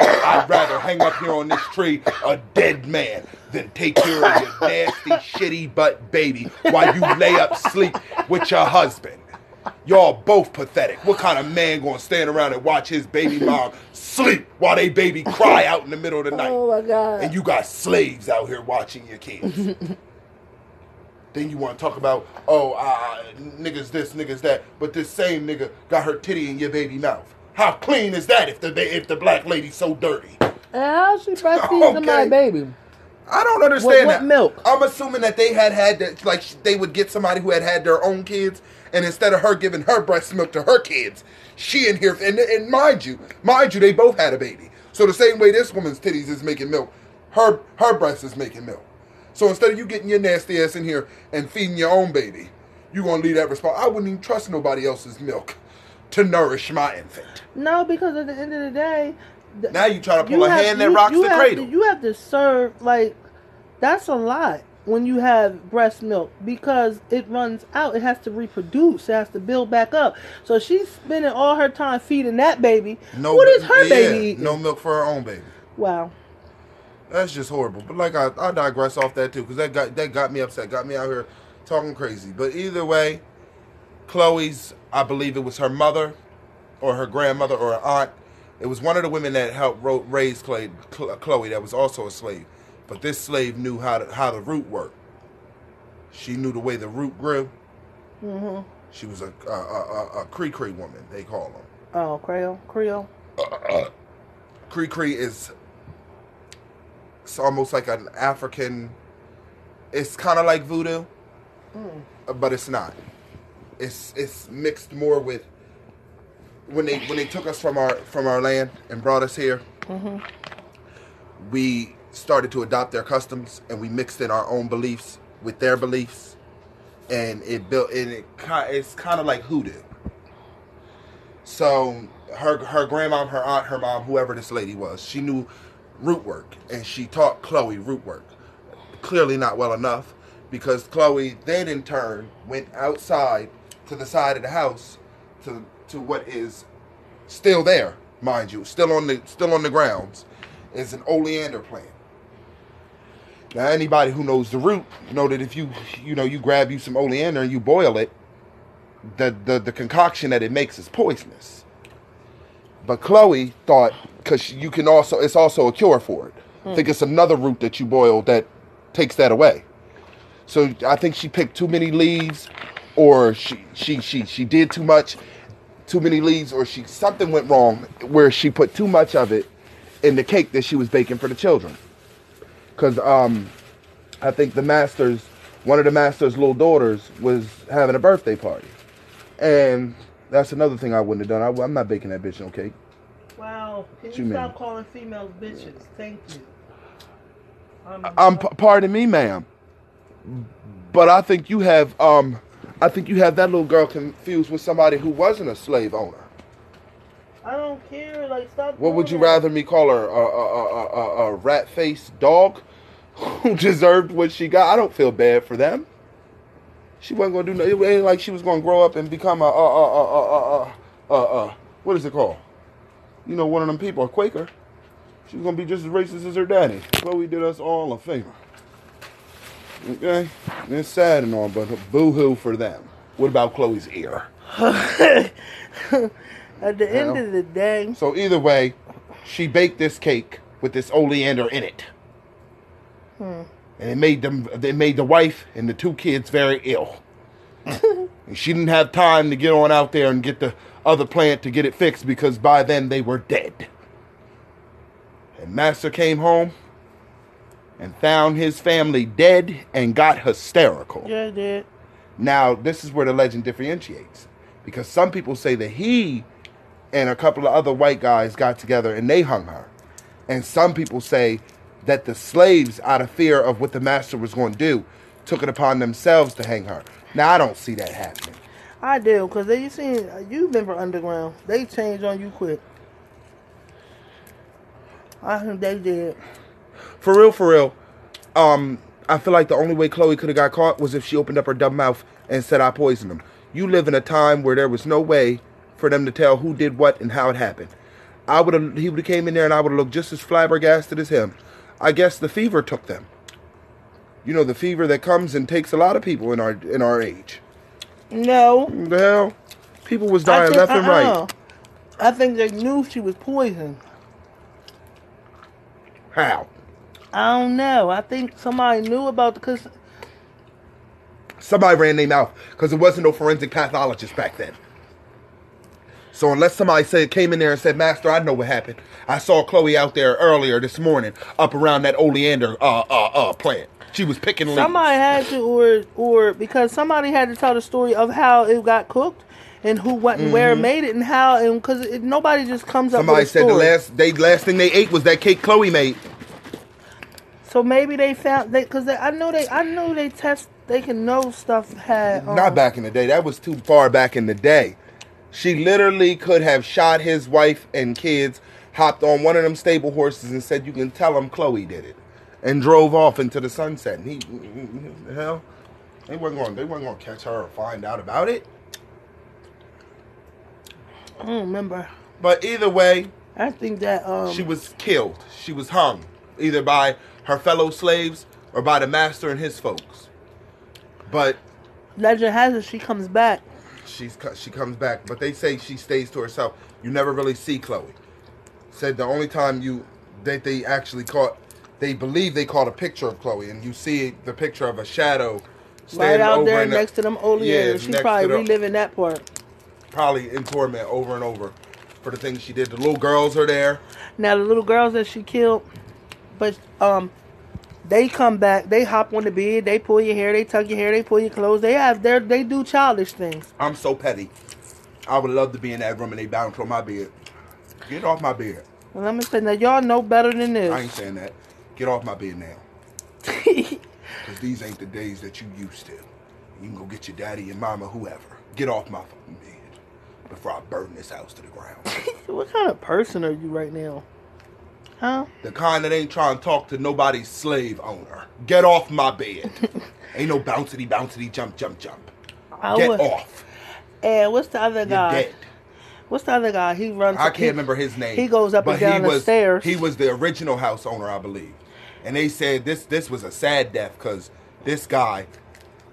I'd rather hang up here on this tree a dead man than take care of your nasty, shitty butt baby while you lay up sleep with your husband. Y'all both pathetic. What kind of man gonna stand around and watch his baby mom sleep while they baby cry out in the middle of the night? Oh my God. And you got slaves out here watching your kids. then you want to talk about, oh, uh, niggas this, niggas that, but this same nigga got her titty in your baby mouth. How clean is that if the if the black lady's so dirty? How she breastfeeding Okay. my baby? I don't understand what that. milk? I'm assuming that they had had that, like they would get somebody who had had their own kids, and instead of her giving her breast milk to her kids, she in here, and, and mind you, mind you, they both had a baby. So the same way this woman's titties is making milk, her her breast is making milk. So instead of you getting your nasty ass in here and feeding your own baby, you gonna leave that response. I wouldn't even trust nobody else's milk to nourish my infant. No, because at the end of the day, th- Now you try to pull a have- hand that you- rocks you the cradle. To, you have to serve like that's a lot. when you have breast milk because it runs out. It has to reproduce. It has to build back up. So she's spending all her time feeding that baby. No, what is her yeah, baby eating? No milk for her own baby. Wow. That's just horrible. But like I, I digress off that too, because that got that got me upset, got me out here talking crazy. But either way, Chloe's, I believe it was her mother, or her grandmother, or her aunt. It was one of the women that helped raise Chloe, Chloe that was also a slave. But this slave knew how to, how the root worked. She knew the way the root grew. Mm-hmm. She was a a, a, a Cree Cree woman. They call them. Oh, Creole, Creole. Cree Cree is it's almost like an African. It's kind of like voodoo, Mm. but it's not. It's it's mixed more with when they when they took us from our from our land and brought us here. Mm-hmm. We started to adopt their customs and we mixed in our own beliefs with their beliefs, and it built and it it's kind of like hoodoo. So her her grandmom, her aunt, her mom, whoever this lady was, she knew root work and she taught Chloe root work. Clearly not well enough because Chloe then in turn went outside to the side of the house to to what is still there, mind you, still on the still on the grounds, is an oleander plant. Now anybody who knows the root know that if you you know you grab you some oleander and you boil it, the the, the concoction that it makes is poisonous. But Chloe thought because you can also it's also a cure for it. I think it's another root that you boil that takes that away. So I think she picked too many leaves, or she she she she did too much, too many leaves, or she something went wrong where she put too much of it in the cake that she was baking for the children. Because um, I think the master's one of the master's little daughters was having a birthday party, and that's another thing I wouldn't have done. I, I'm not baking that bitch no cake. Wow. Can you, you stop calling females bitches? Thank you. Um, p- pardon me, ma'am, but I think you have um, I think you have that little girl confused with somebody who wasn't a slave owner. I don't care. Like, stop. What would you that. rather me call her? A, a, a, a, a rat faced dog who deserved what she got? I don't feel bad for them. She wasn't gonna do nothing. It ain't like she was gonna grow up and become a, a, a, a, a, a, a, what is it called? You know, one of them people, a Quaker. She was gonna be just as racist as her daddy. Chloe did us all a favor. Okay, And it's sad and all, but boo hoo for them. What about Chloe's ear? At the end Well. of the day, So either way, she baked this cake with this oleander in it, Hmm. and it made them. They made the wife and the two kids very ill. and she didn't have time to get on out there and get the other plant to get it fixed because by then they were dead. And Master came home and found his family dead and got hysterical. yeah, I did. Now, this is where the legend differentiates. Because some people say that he and a couple of other white guys got together and they hung her. And some people say that the slaves, out of fear of what the master was going to do, took it upon themselves to hang her. Now, I don't see that happening. I do, because they you seen you've been for underground. They changed on you quick. I think they did. For real, for real, um, I feel like the only way Chloe could have got caught was if she opened up her dumb mouth and said, I poisoned him. You live in a time where there was no way for them to tell who did what and how it happened. I would have, he would have came in there and I would have looked just as flabbergasted as him. I guess the fever took them. You know, the fever that comes and takes a lot of people in our in our age. No, The hell? People was dying think- left and right. uh-uh. I think they knew she was poisoned. How? I don't know. I think somebody knew about the cause Somebody ran their mouth because there wasn't no forensic pathologist back then. So unless somebody said came in there and said, "Master, I know what happened. I saw Chloe out there earlier this morning, up around that oleander uh uh uh plant. She was picking leaves." somebody had to, or or because somebody had to tell the story of how it got cooked and who, what, and where made it, and how, and because nobody just comes up. Mm-hmm. Somebody with a said the last they last thing they ate was that cake Chloe made. So maybe they found they because I know they I know they test they can know stuff had um, Not back in the day. That was too far back in the day. She literally could have shot his wife and kids, hopped on one of them stable horses, and said, "You can tell them Chloe did it," and drove off into the sunset. And he, the hell, they weren't going. They weren't going to catch her or find out about it. I don't remember. But either way, I think that um, she was killed. She was hung either by her fellow slaves or by the master and his folks. But legend has it she comes back. she's she comes back, but they say she stays to herself. You never really see Chloe. Said the only time you that they actually caught, they believe they caught a picture of Chloe, and you see the picture of a shadow Right out over there in the- next to them old Yeah. She's probably reliving that part. probably in torment over and over for the things she did. The little girls are there. Now the little girls that she killed, but um, they come back. They hop on the bed. They pull your hair. They tuck your hair. They pull your clothes. They have their they do childish things. I'm so petty. I would love to be in that room and they bounce on my bed. Get off my bed. And let me say now, y'all know better than this. I ain't saying that. Get off my bed now. Because these ain't the days that you used to. You can go get your daddy and mama, whoever. Get off my fucking bed before I burn this house to the ground. what kind of person are you right now? Huh? the kind that ain't trying to talk to nobody's slave owner. Get off my bed. ain't no bouncity, bouncity, jump, jump, jump. I Get would- off. And what's the other You're guy? dead. What's the other guy? He runs. I can't remember his name. He goes up and down he the was, stairs. He was the original house owner, I believe. And they said this this was a sad death because this guy,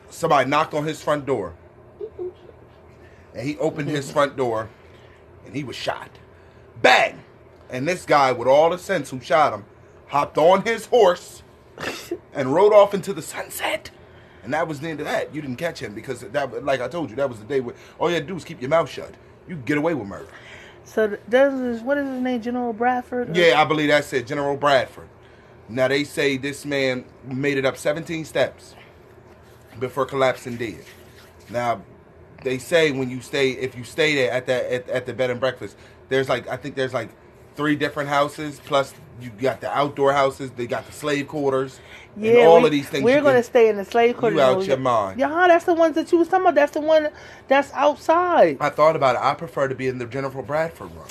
somebody knocked on his front door, and he opened his front door, and he was shot. Bang! And this guy, with all the sense who shot him, hopped on his horse and rode off into the sunset. And that was the end of that. You didn't catch him because that, like I told you, that was the day where all you had to do was keep your mouth shut. You get away with murder. So this. What is his name? General Bradford. Yeah, I believe that's it, General Bradford. Now they say this man made it up 17 steps before collapsing dead. Now they say when you stay, if you stay there at that at, at the bed and breakfast, there's like I think there's like three different houses plus you got the outdoor houses, they got the slave quarters, Yeah, and all we, of these things. We're gonna stay in the slave quarters. You out your mind. Yeah, that's the ones that you was talking about. That's the one that's outside. I thought about it. I prefer to be in the Jennifer Bradford room.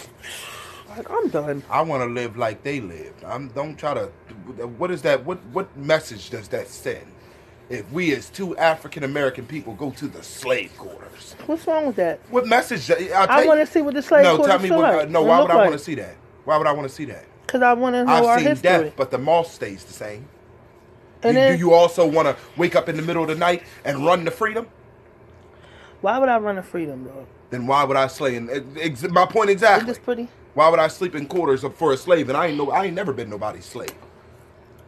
Like, I'm done. I want to live like they lived. I'm don't try to. What is that? What what message does that send? If we as two African American people go to the slave quarters, What's wrong with that? what message? I want to see what the slave No, quarters tell me what. uh, no, why would I like. want to see that? Why would I want to see that? Cause I want to know I've seen history. death, but the mall stays the same. and You- then, do you also want to wake up in the middle of the night and run to freedom? why would I run to freedom, though? Then why would I slay? And ex- my point Isn't exactly. this pretty? Why would I sleep in quarters for a slave? And I ain't no. I ain't never been nobody's slave.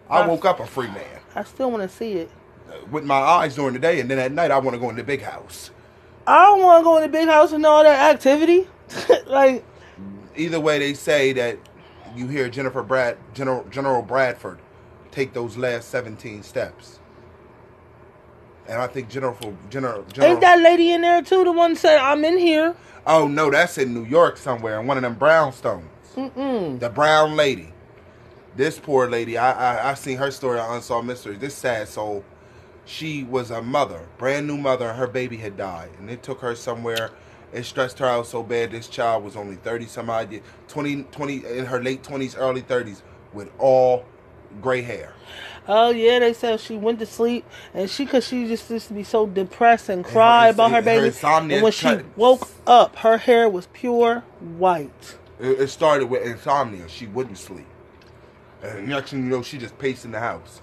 I I- woke up a free man. I still want to see it. Uh, with my eyes during the day, and then at night I want to go in the big house. I don't want to go in the big house and all that activity. like, Either way, they say that you hear Jennifer Brad, General, General Bradford, take those last seventeen steps, and I think General, General, General ain't that lady in there too? The one said I'm in here. oh no, that's in New York somewhere, in one of them brownstones. Mm-mm. The brown lady. This poor lady, I, I I seen her story on Unsolved Mysteries. This sad soul, she was a mother, brand new mother, and her baby had died, and it took her somewhere. It stressed her out so bad. This child was only thirty some odd, year- 20, 20 in her late twenties, early thirties, with all gray hair. Oh yeah, they said she went to sleep and she, cause she just used to be so depressed and cry her- about her her baby. insomnia and when she woke up, her hair was pure white. It, it started with insomnia. She wouldn't sleep, and next thing you know, she just paced in the house.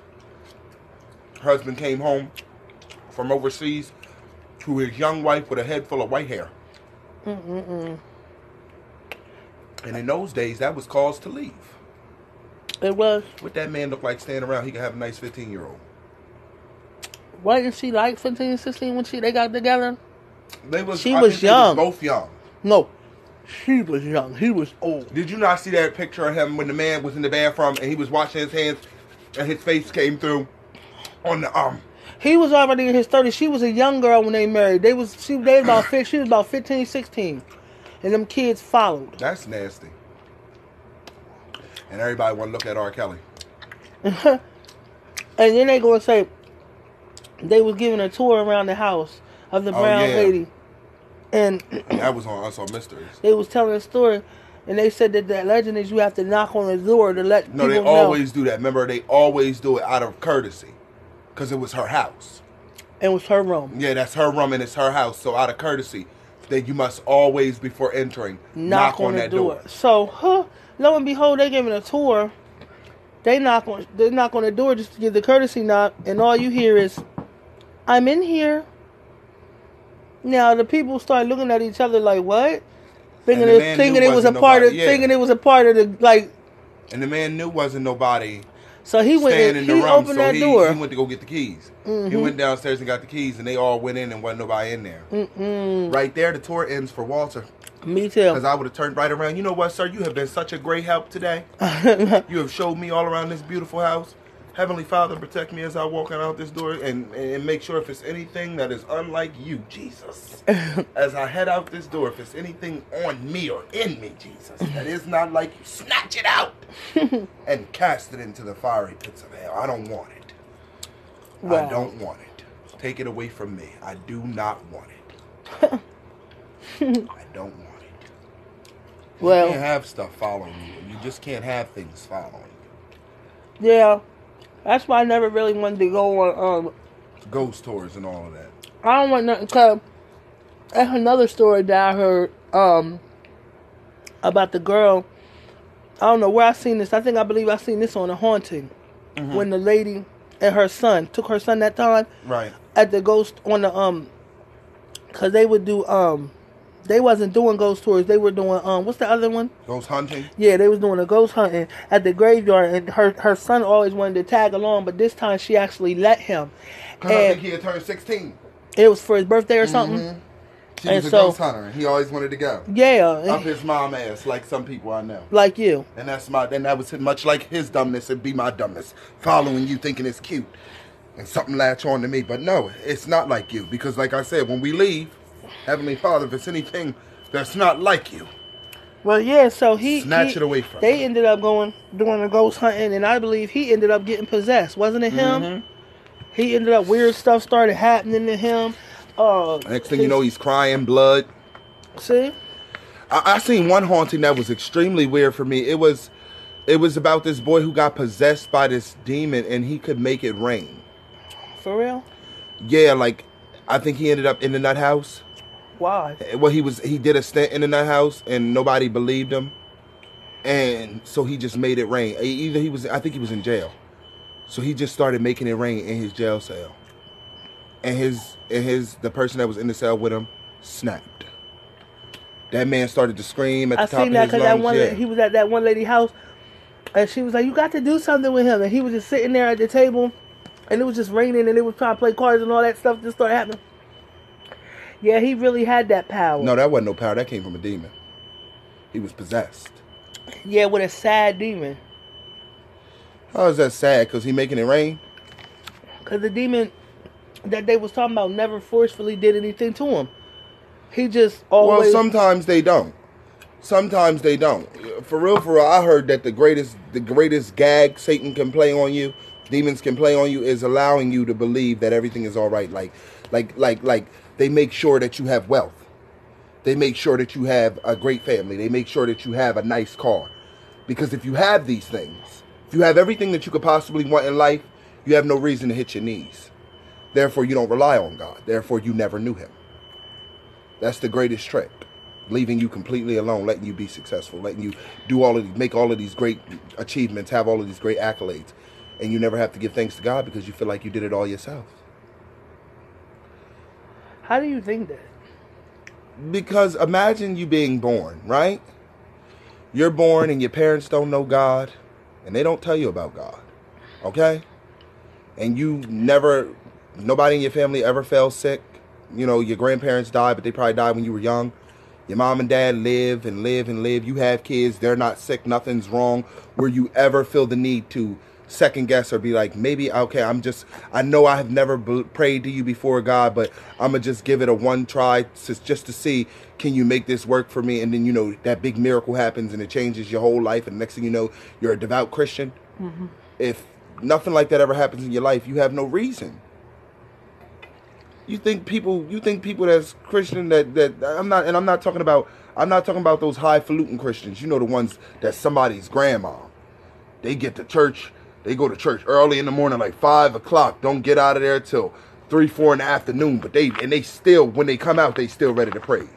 Her husband came home from overseas to his young wife with a head full of white hair. Mm-mm-mm. And in those days, that was cause to leave. It was. What that man look like standing around? He could have a nice 15 year old. Wasn't she like 15, 16 when she they got together? They was. She I was young. both young. No, she was young. He was old. Did you not see that picture of him when the man was in the bathroom and he was washing his hands and his face came through on the um? He was already in his 30s. She was a young girl when they married. They was she they was about fif- she was about 15, 16. And them kids followed. That's nasty. And everybody want to look at R. Kelly. and then they go and say they was giving a tour around the house of the Oh, brown yeah. lady. And that was on Unsolved Mysteries. they was telling a story And they said that the legend is you have to knock on the door to let No, they know. always do that. Remember, they always do it out of courtesy, because it was her house. It was her room. Yeah, that's her room and it's her house. So out of courtesy, that you must always, before entering, Knock, on, that door. So, huh, lo and behold, they gave it a tour. They knock on they knock on the door just to give the courtesy knock, and all you hear is, "I'm in here." Now the people start looking at each other like, "What?" Thinking it, thinking it was a wasn't part of yeah. thinking it was a part of the like. And the man knew wasn't nobody So he went in, in he the room, opened so that he, door. he went to go get the keys. He Mhm. went downstairs and got the keys, and they all went in, and wasn't nobody in there. Mm-mm. Right there, the tour ends for Walter, Me too. because. I would have turned right around. You know what, sir? You have been such a great help today. You have showed me all around this beautiful house. Heavenly Father, protect me as I walk out this door and, and make sure if it's anything that is unlike you, Jesus. as I head out this door, if it's anything on me or in me, Jesus, that is not like you, snatch it out and cast it into the fiery pits of hell. I don't want it. I don't want it. Take it away from me. I do not want it. I don't want it. Well you Well- can't have stuff following you. You just can't have things following you. yeah, that's why I never really wanted to go on. Um, Ghost tours and all of that. I don't want nothing. Cause that's another story that I heard um about the girl. I don't know where I seen this. I think I believe I seen this on a haunting when the lady and her son took her son that time Right. at the ghost on the um, cause they would do um, they wasn't doing ghost tours. They were doing um, what's the other one? Ghost hunting. Yeah, they was doing a ghost hunting at the graveyard, and her her son always wanted to tag along, but this time she actually let him. Because I think he had turned 16. it was for his birthday or something. Mhm. She And was a so- ghost hunter. and He always wanted to go. Yeah, Up his mom ass, like some people I know. like you. And that's my, and that was much like his dumbness, it'd be my dumbness. Following you thinking it's cute. And something latch on to me. But no, it's not like you. Because like I said, when we leave, Heavenly Father, if it's anything that's not like you, Well, yeah. So he Snatch he- it away from They him. ended up going doing the ghost hunting, and I believe he ended up getting possessed. Wasn't it him? Mhm. He ended up weird stuff started happening to him. Uh, next thing you know, he's crying blood. see, I, I seen one haunting that was extremely weird for me. It was it was about this boy who got possessed by this demon and he could make it rain. for real? Yeah, like I think he ended up in the nut house. Why? Eh, well, he was he did a stint in the nut house and nobody believed him, and so he just made it rain. Either he was I think he was in jail, so he just started making it rain in his jail cell, and his and his the person that was in the cell with him snapped. That man started to scream at the I top seen of that his because that one yeah. he was at that one lady house, and she was like, "You got to do something with him," and he was just sitting there at the table, and it was just raining, and they was trying to play cards and all that stuff just started happening. Yeah, he really had that power. No, that wasn't no power. That came from a demon. He was possessed. Yeah, with a sad demon. How is that sad? Cause he making it rain. Cause the demon that they was talking about never forcefully did anything to him. He just always. Well, sometimes they don't. Sometimes they don't. For real, for real. I heard that the greatest, the greatest gag Satan can play on you, demons can play on you, is allowing you to believe that everything is all right. Like, like, like, like they make sure that you have wealth. They make sure that you have a great family. They make sure that you have a nice car. Because if you have these things, if you have everything that you could possibly want in life, you have no reason to hit your knees. Therefore, you don't rely on God. Therefore, you never knew Him. That's the greatest trick. Leaving you completely alone, letting you be successful, letting you do all of these, make all of these great achievements, have all of these great accolades, and you never have to give thanks to God because you feel like you did it all yourself. How do you think that? Because imagine you being born, right? You're born and your parents don't know God, and they don't tell you about God, okay? And you never, nobody in your family ever fell sick. You know, your grandparents died, but they probably died when you were young. Your mom and dad live and live and live. You have kids, they're not sick, nothing's wrong. Where you ever feel the need to second guess or be like, maybe, okay, I'm just, I know I have never b- prayed to you before, God, but I'm going to just give it a one try to, just to see, can you make this work for me? And then, you know, that big miracle happens and it changes your whole life. And next thing you know, you're a devout Christian. Mm-hmm. If nothing like that ever happens in your life, you have no reason. You think people, you think people that's Christian that, that I'm not, and I'm not talking about, I'm not talking about those highfalutin Christians. You know the ones that somebody's grandma. They get to church. They go to church early in the morning, like five o'clock. Don't get out of there till three, four in the afternoon. But they and they still, when they come out, they still ready to praise.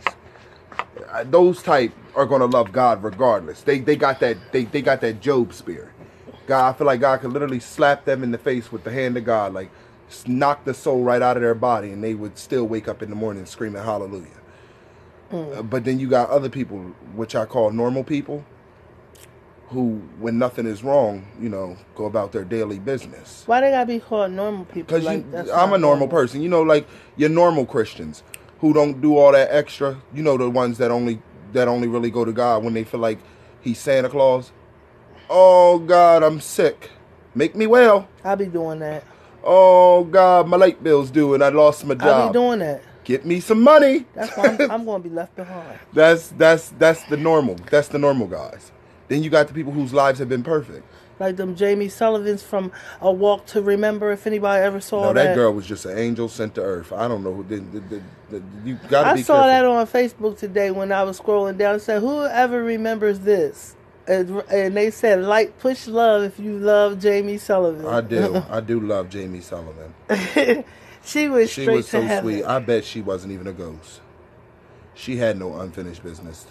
Uh, those type are gonna love God regardless. They they got that they they got that Job spirit. God, I feel like God could literally slap them in the face with the hand of God, like knock the soul right out of their body, and they would still wake up in the morning screaming hallelujah. Uh, but then you got other people, which I call normal people, who, when nothing is wrong, you know, go about their daily business. Why they gotta be called normal people? Because Like, I'm a normal person. You know, like your normal Christians who don't do all that extra. You know, the ones that only that only really go to God when they feel like He's Santa Claus. Oh God, I'm sick. Make me well. I'll be doing that. Oh God, my light bill's due and I lost my job. I be doing that. Get me some money. That's why I'm, I'm gonna be left behind. That's that's that's the normal. That's the normal guys. Then you got the people whose lives have been perfect. Like them Jamie Sullivans from A Walk to Remember. If anybody ever saw no, that, that girl was just an angel sent to earth. I don't know who did. did, did, did you gotta I be saw that on Facebook today when I was scrolling down. It said, "Whoever remembers this?" And, they said, "Like push love if you love Jamie Sullivan." I do. I do love Jamie Sullivan. she was She straight was to so heaven. sweet. I bet she wasn't even a ghost. She had no unfinished business.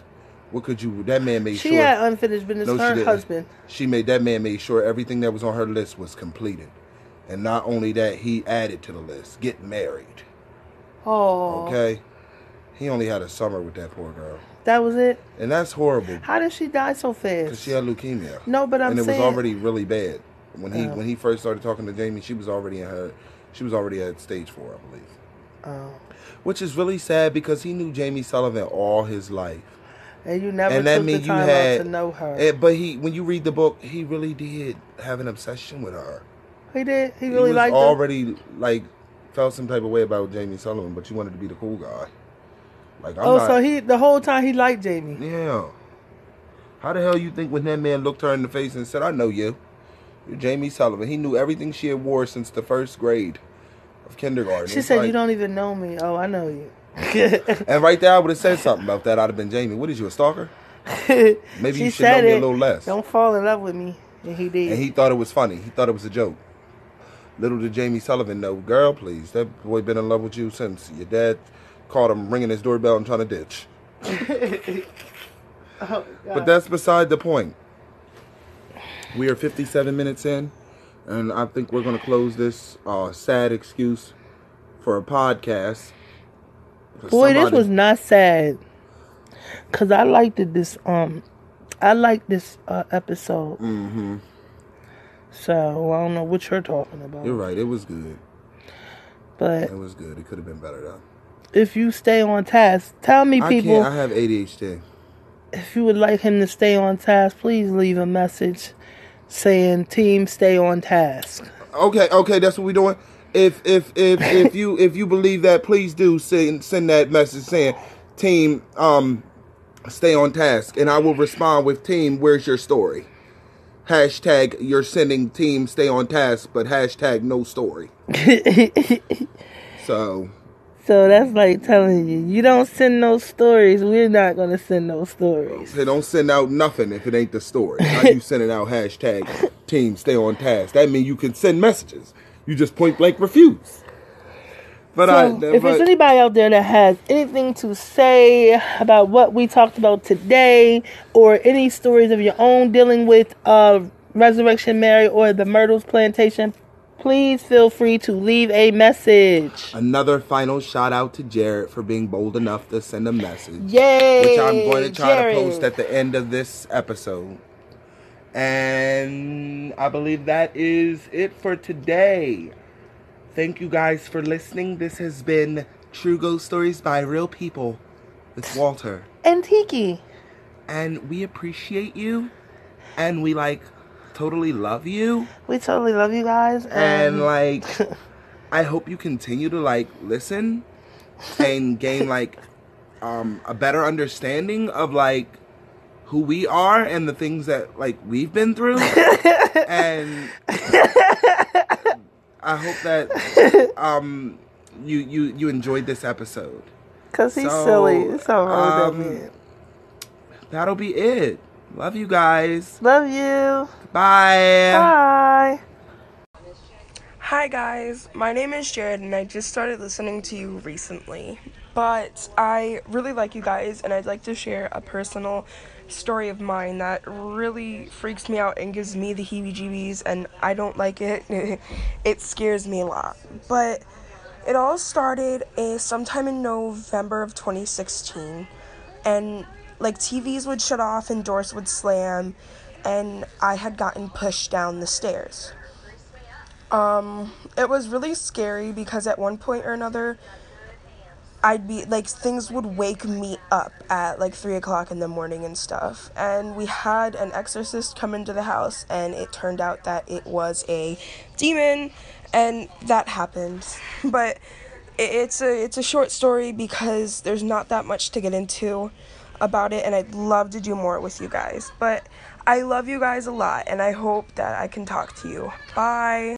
What could you? That man made she sure. She had unfinished business. No, she her didn't. husband. She made that man made sure everything that was on her list was completed, and not only that, he added to the list: get married. Oh, Okay. He only had a summer with that poor girl, that was it. and that's horrible How did she die so fast? because she had leukemia. no, but I'm and it saying was already really bad when he Oh. when he first started talking to Jamie. She was already in her, she was already at stage four, I believe. Oh. Which is really sad because he knew Jamie Sullivan all his life, and you never and that means you time had. out to know her. eh, but he, when you read the book, he really did have an obsession with her. he did. He He really was liked her. He already like felt some type of way about Jamie Sullivan, but you wanted to be the cool guy. Like I'm Oh, not. so he the whole time he liked Jamie. Yeah. How the hell you think when that man looked her in the face and said, "I know you, you're Jamie Sullivan"? He knew everything she had wore since the first grade of kindergarten. She said, like- "You don't even know me." Oh, I know you. And right there, I would have said something about that. I'd have been Jamie. What is you, a stalker? Maybe she you should know me a little less. Don't fall in love with me, and he did. And he thought it was funny. He thought it was a joke. Little did Jamie Sullivan know, girl, please, that boy been in love with you since your dad caught him ringing his doorbell and trying to ditch. Oh, But that's beside the point. We are 57 minutes in, and I think we're going to close this uh, sad excuse for a podcast. Boy, this was not sad. Cause I liked it. This um, I liked this uh, episode. Mhm. So I don't know what you're talking about. You're right. It was good. But It was good. It could have been better though. if you stay on task, tell me, I people. I have ADHD. if you would like him to stay on task, please leave a message saying "Team, stay on task." Okay, okay, that's what we're doing. If if if if you if you believe that, please do send send that message saying, "Team, um, stay on task," and I will respond with, "Team, where's your story?" Hashtag you're sending team stay on task, but hashtag no story. So So that's like telling you, you don't send no stories. We're not gonna send no stories. they don't send out nothing if it ain't the story. How you sending out hashtag team stay on task? That means you can send messages. You just point blank refuse. But So, I, if but, there's anybody out there that has anything to say about what we talked about today, or any stories of your own dealing with uh, Resurrection Mary or the Myrtles Plantation, please feel free to leave a message. Another final shout out to Jared for being bold enough to send a message. Yay! Which I'm going to try Jared. to post at the end of this episode. And I believe that is it for today. Thank you guys for listening. This has been True Ghost Stories by Real People with Walter. and Tiki. And we appreciate you. And we like totally love you. We totally love you guys. and And, like i hope you continue to like listen and gain like um a better understanding of like who we are and the things that like we've been through and i hope that um you you you enjoyed this episode Cause he's So, silly. It's all wrong um, that that'll be it. Love you guys. Love you. Bye. Bye. Hi guys, my name is Jared and I just started listening to you recently. But I really like you guys and I'd like to share a personal story of mine that really freaks me out and gives me the heebie jeebies and I don't like it. it scares me a lot. But it all started uh, sometime in November of 2016 and like TVs would shut off and doors would slam and I had gotten pushed down the stairs. Um, it was really scary because at one point or another, I'd be like things would wake me up at like three o'clock in the morning and stuff. And we had an exorcist come into the house, and it turned out that it was a demon, and that happened. But it, it's a it's a short story because there's not that much to get into about it, and I'd love to do more with you guys. But I love you guys a lot, and I hope that I can talk to you. Bye.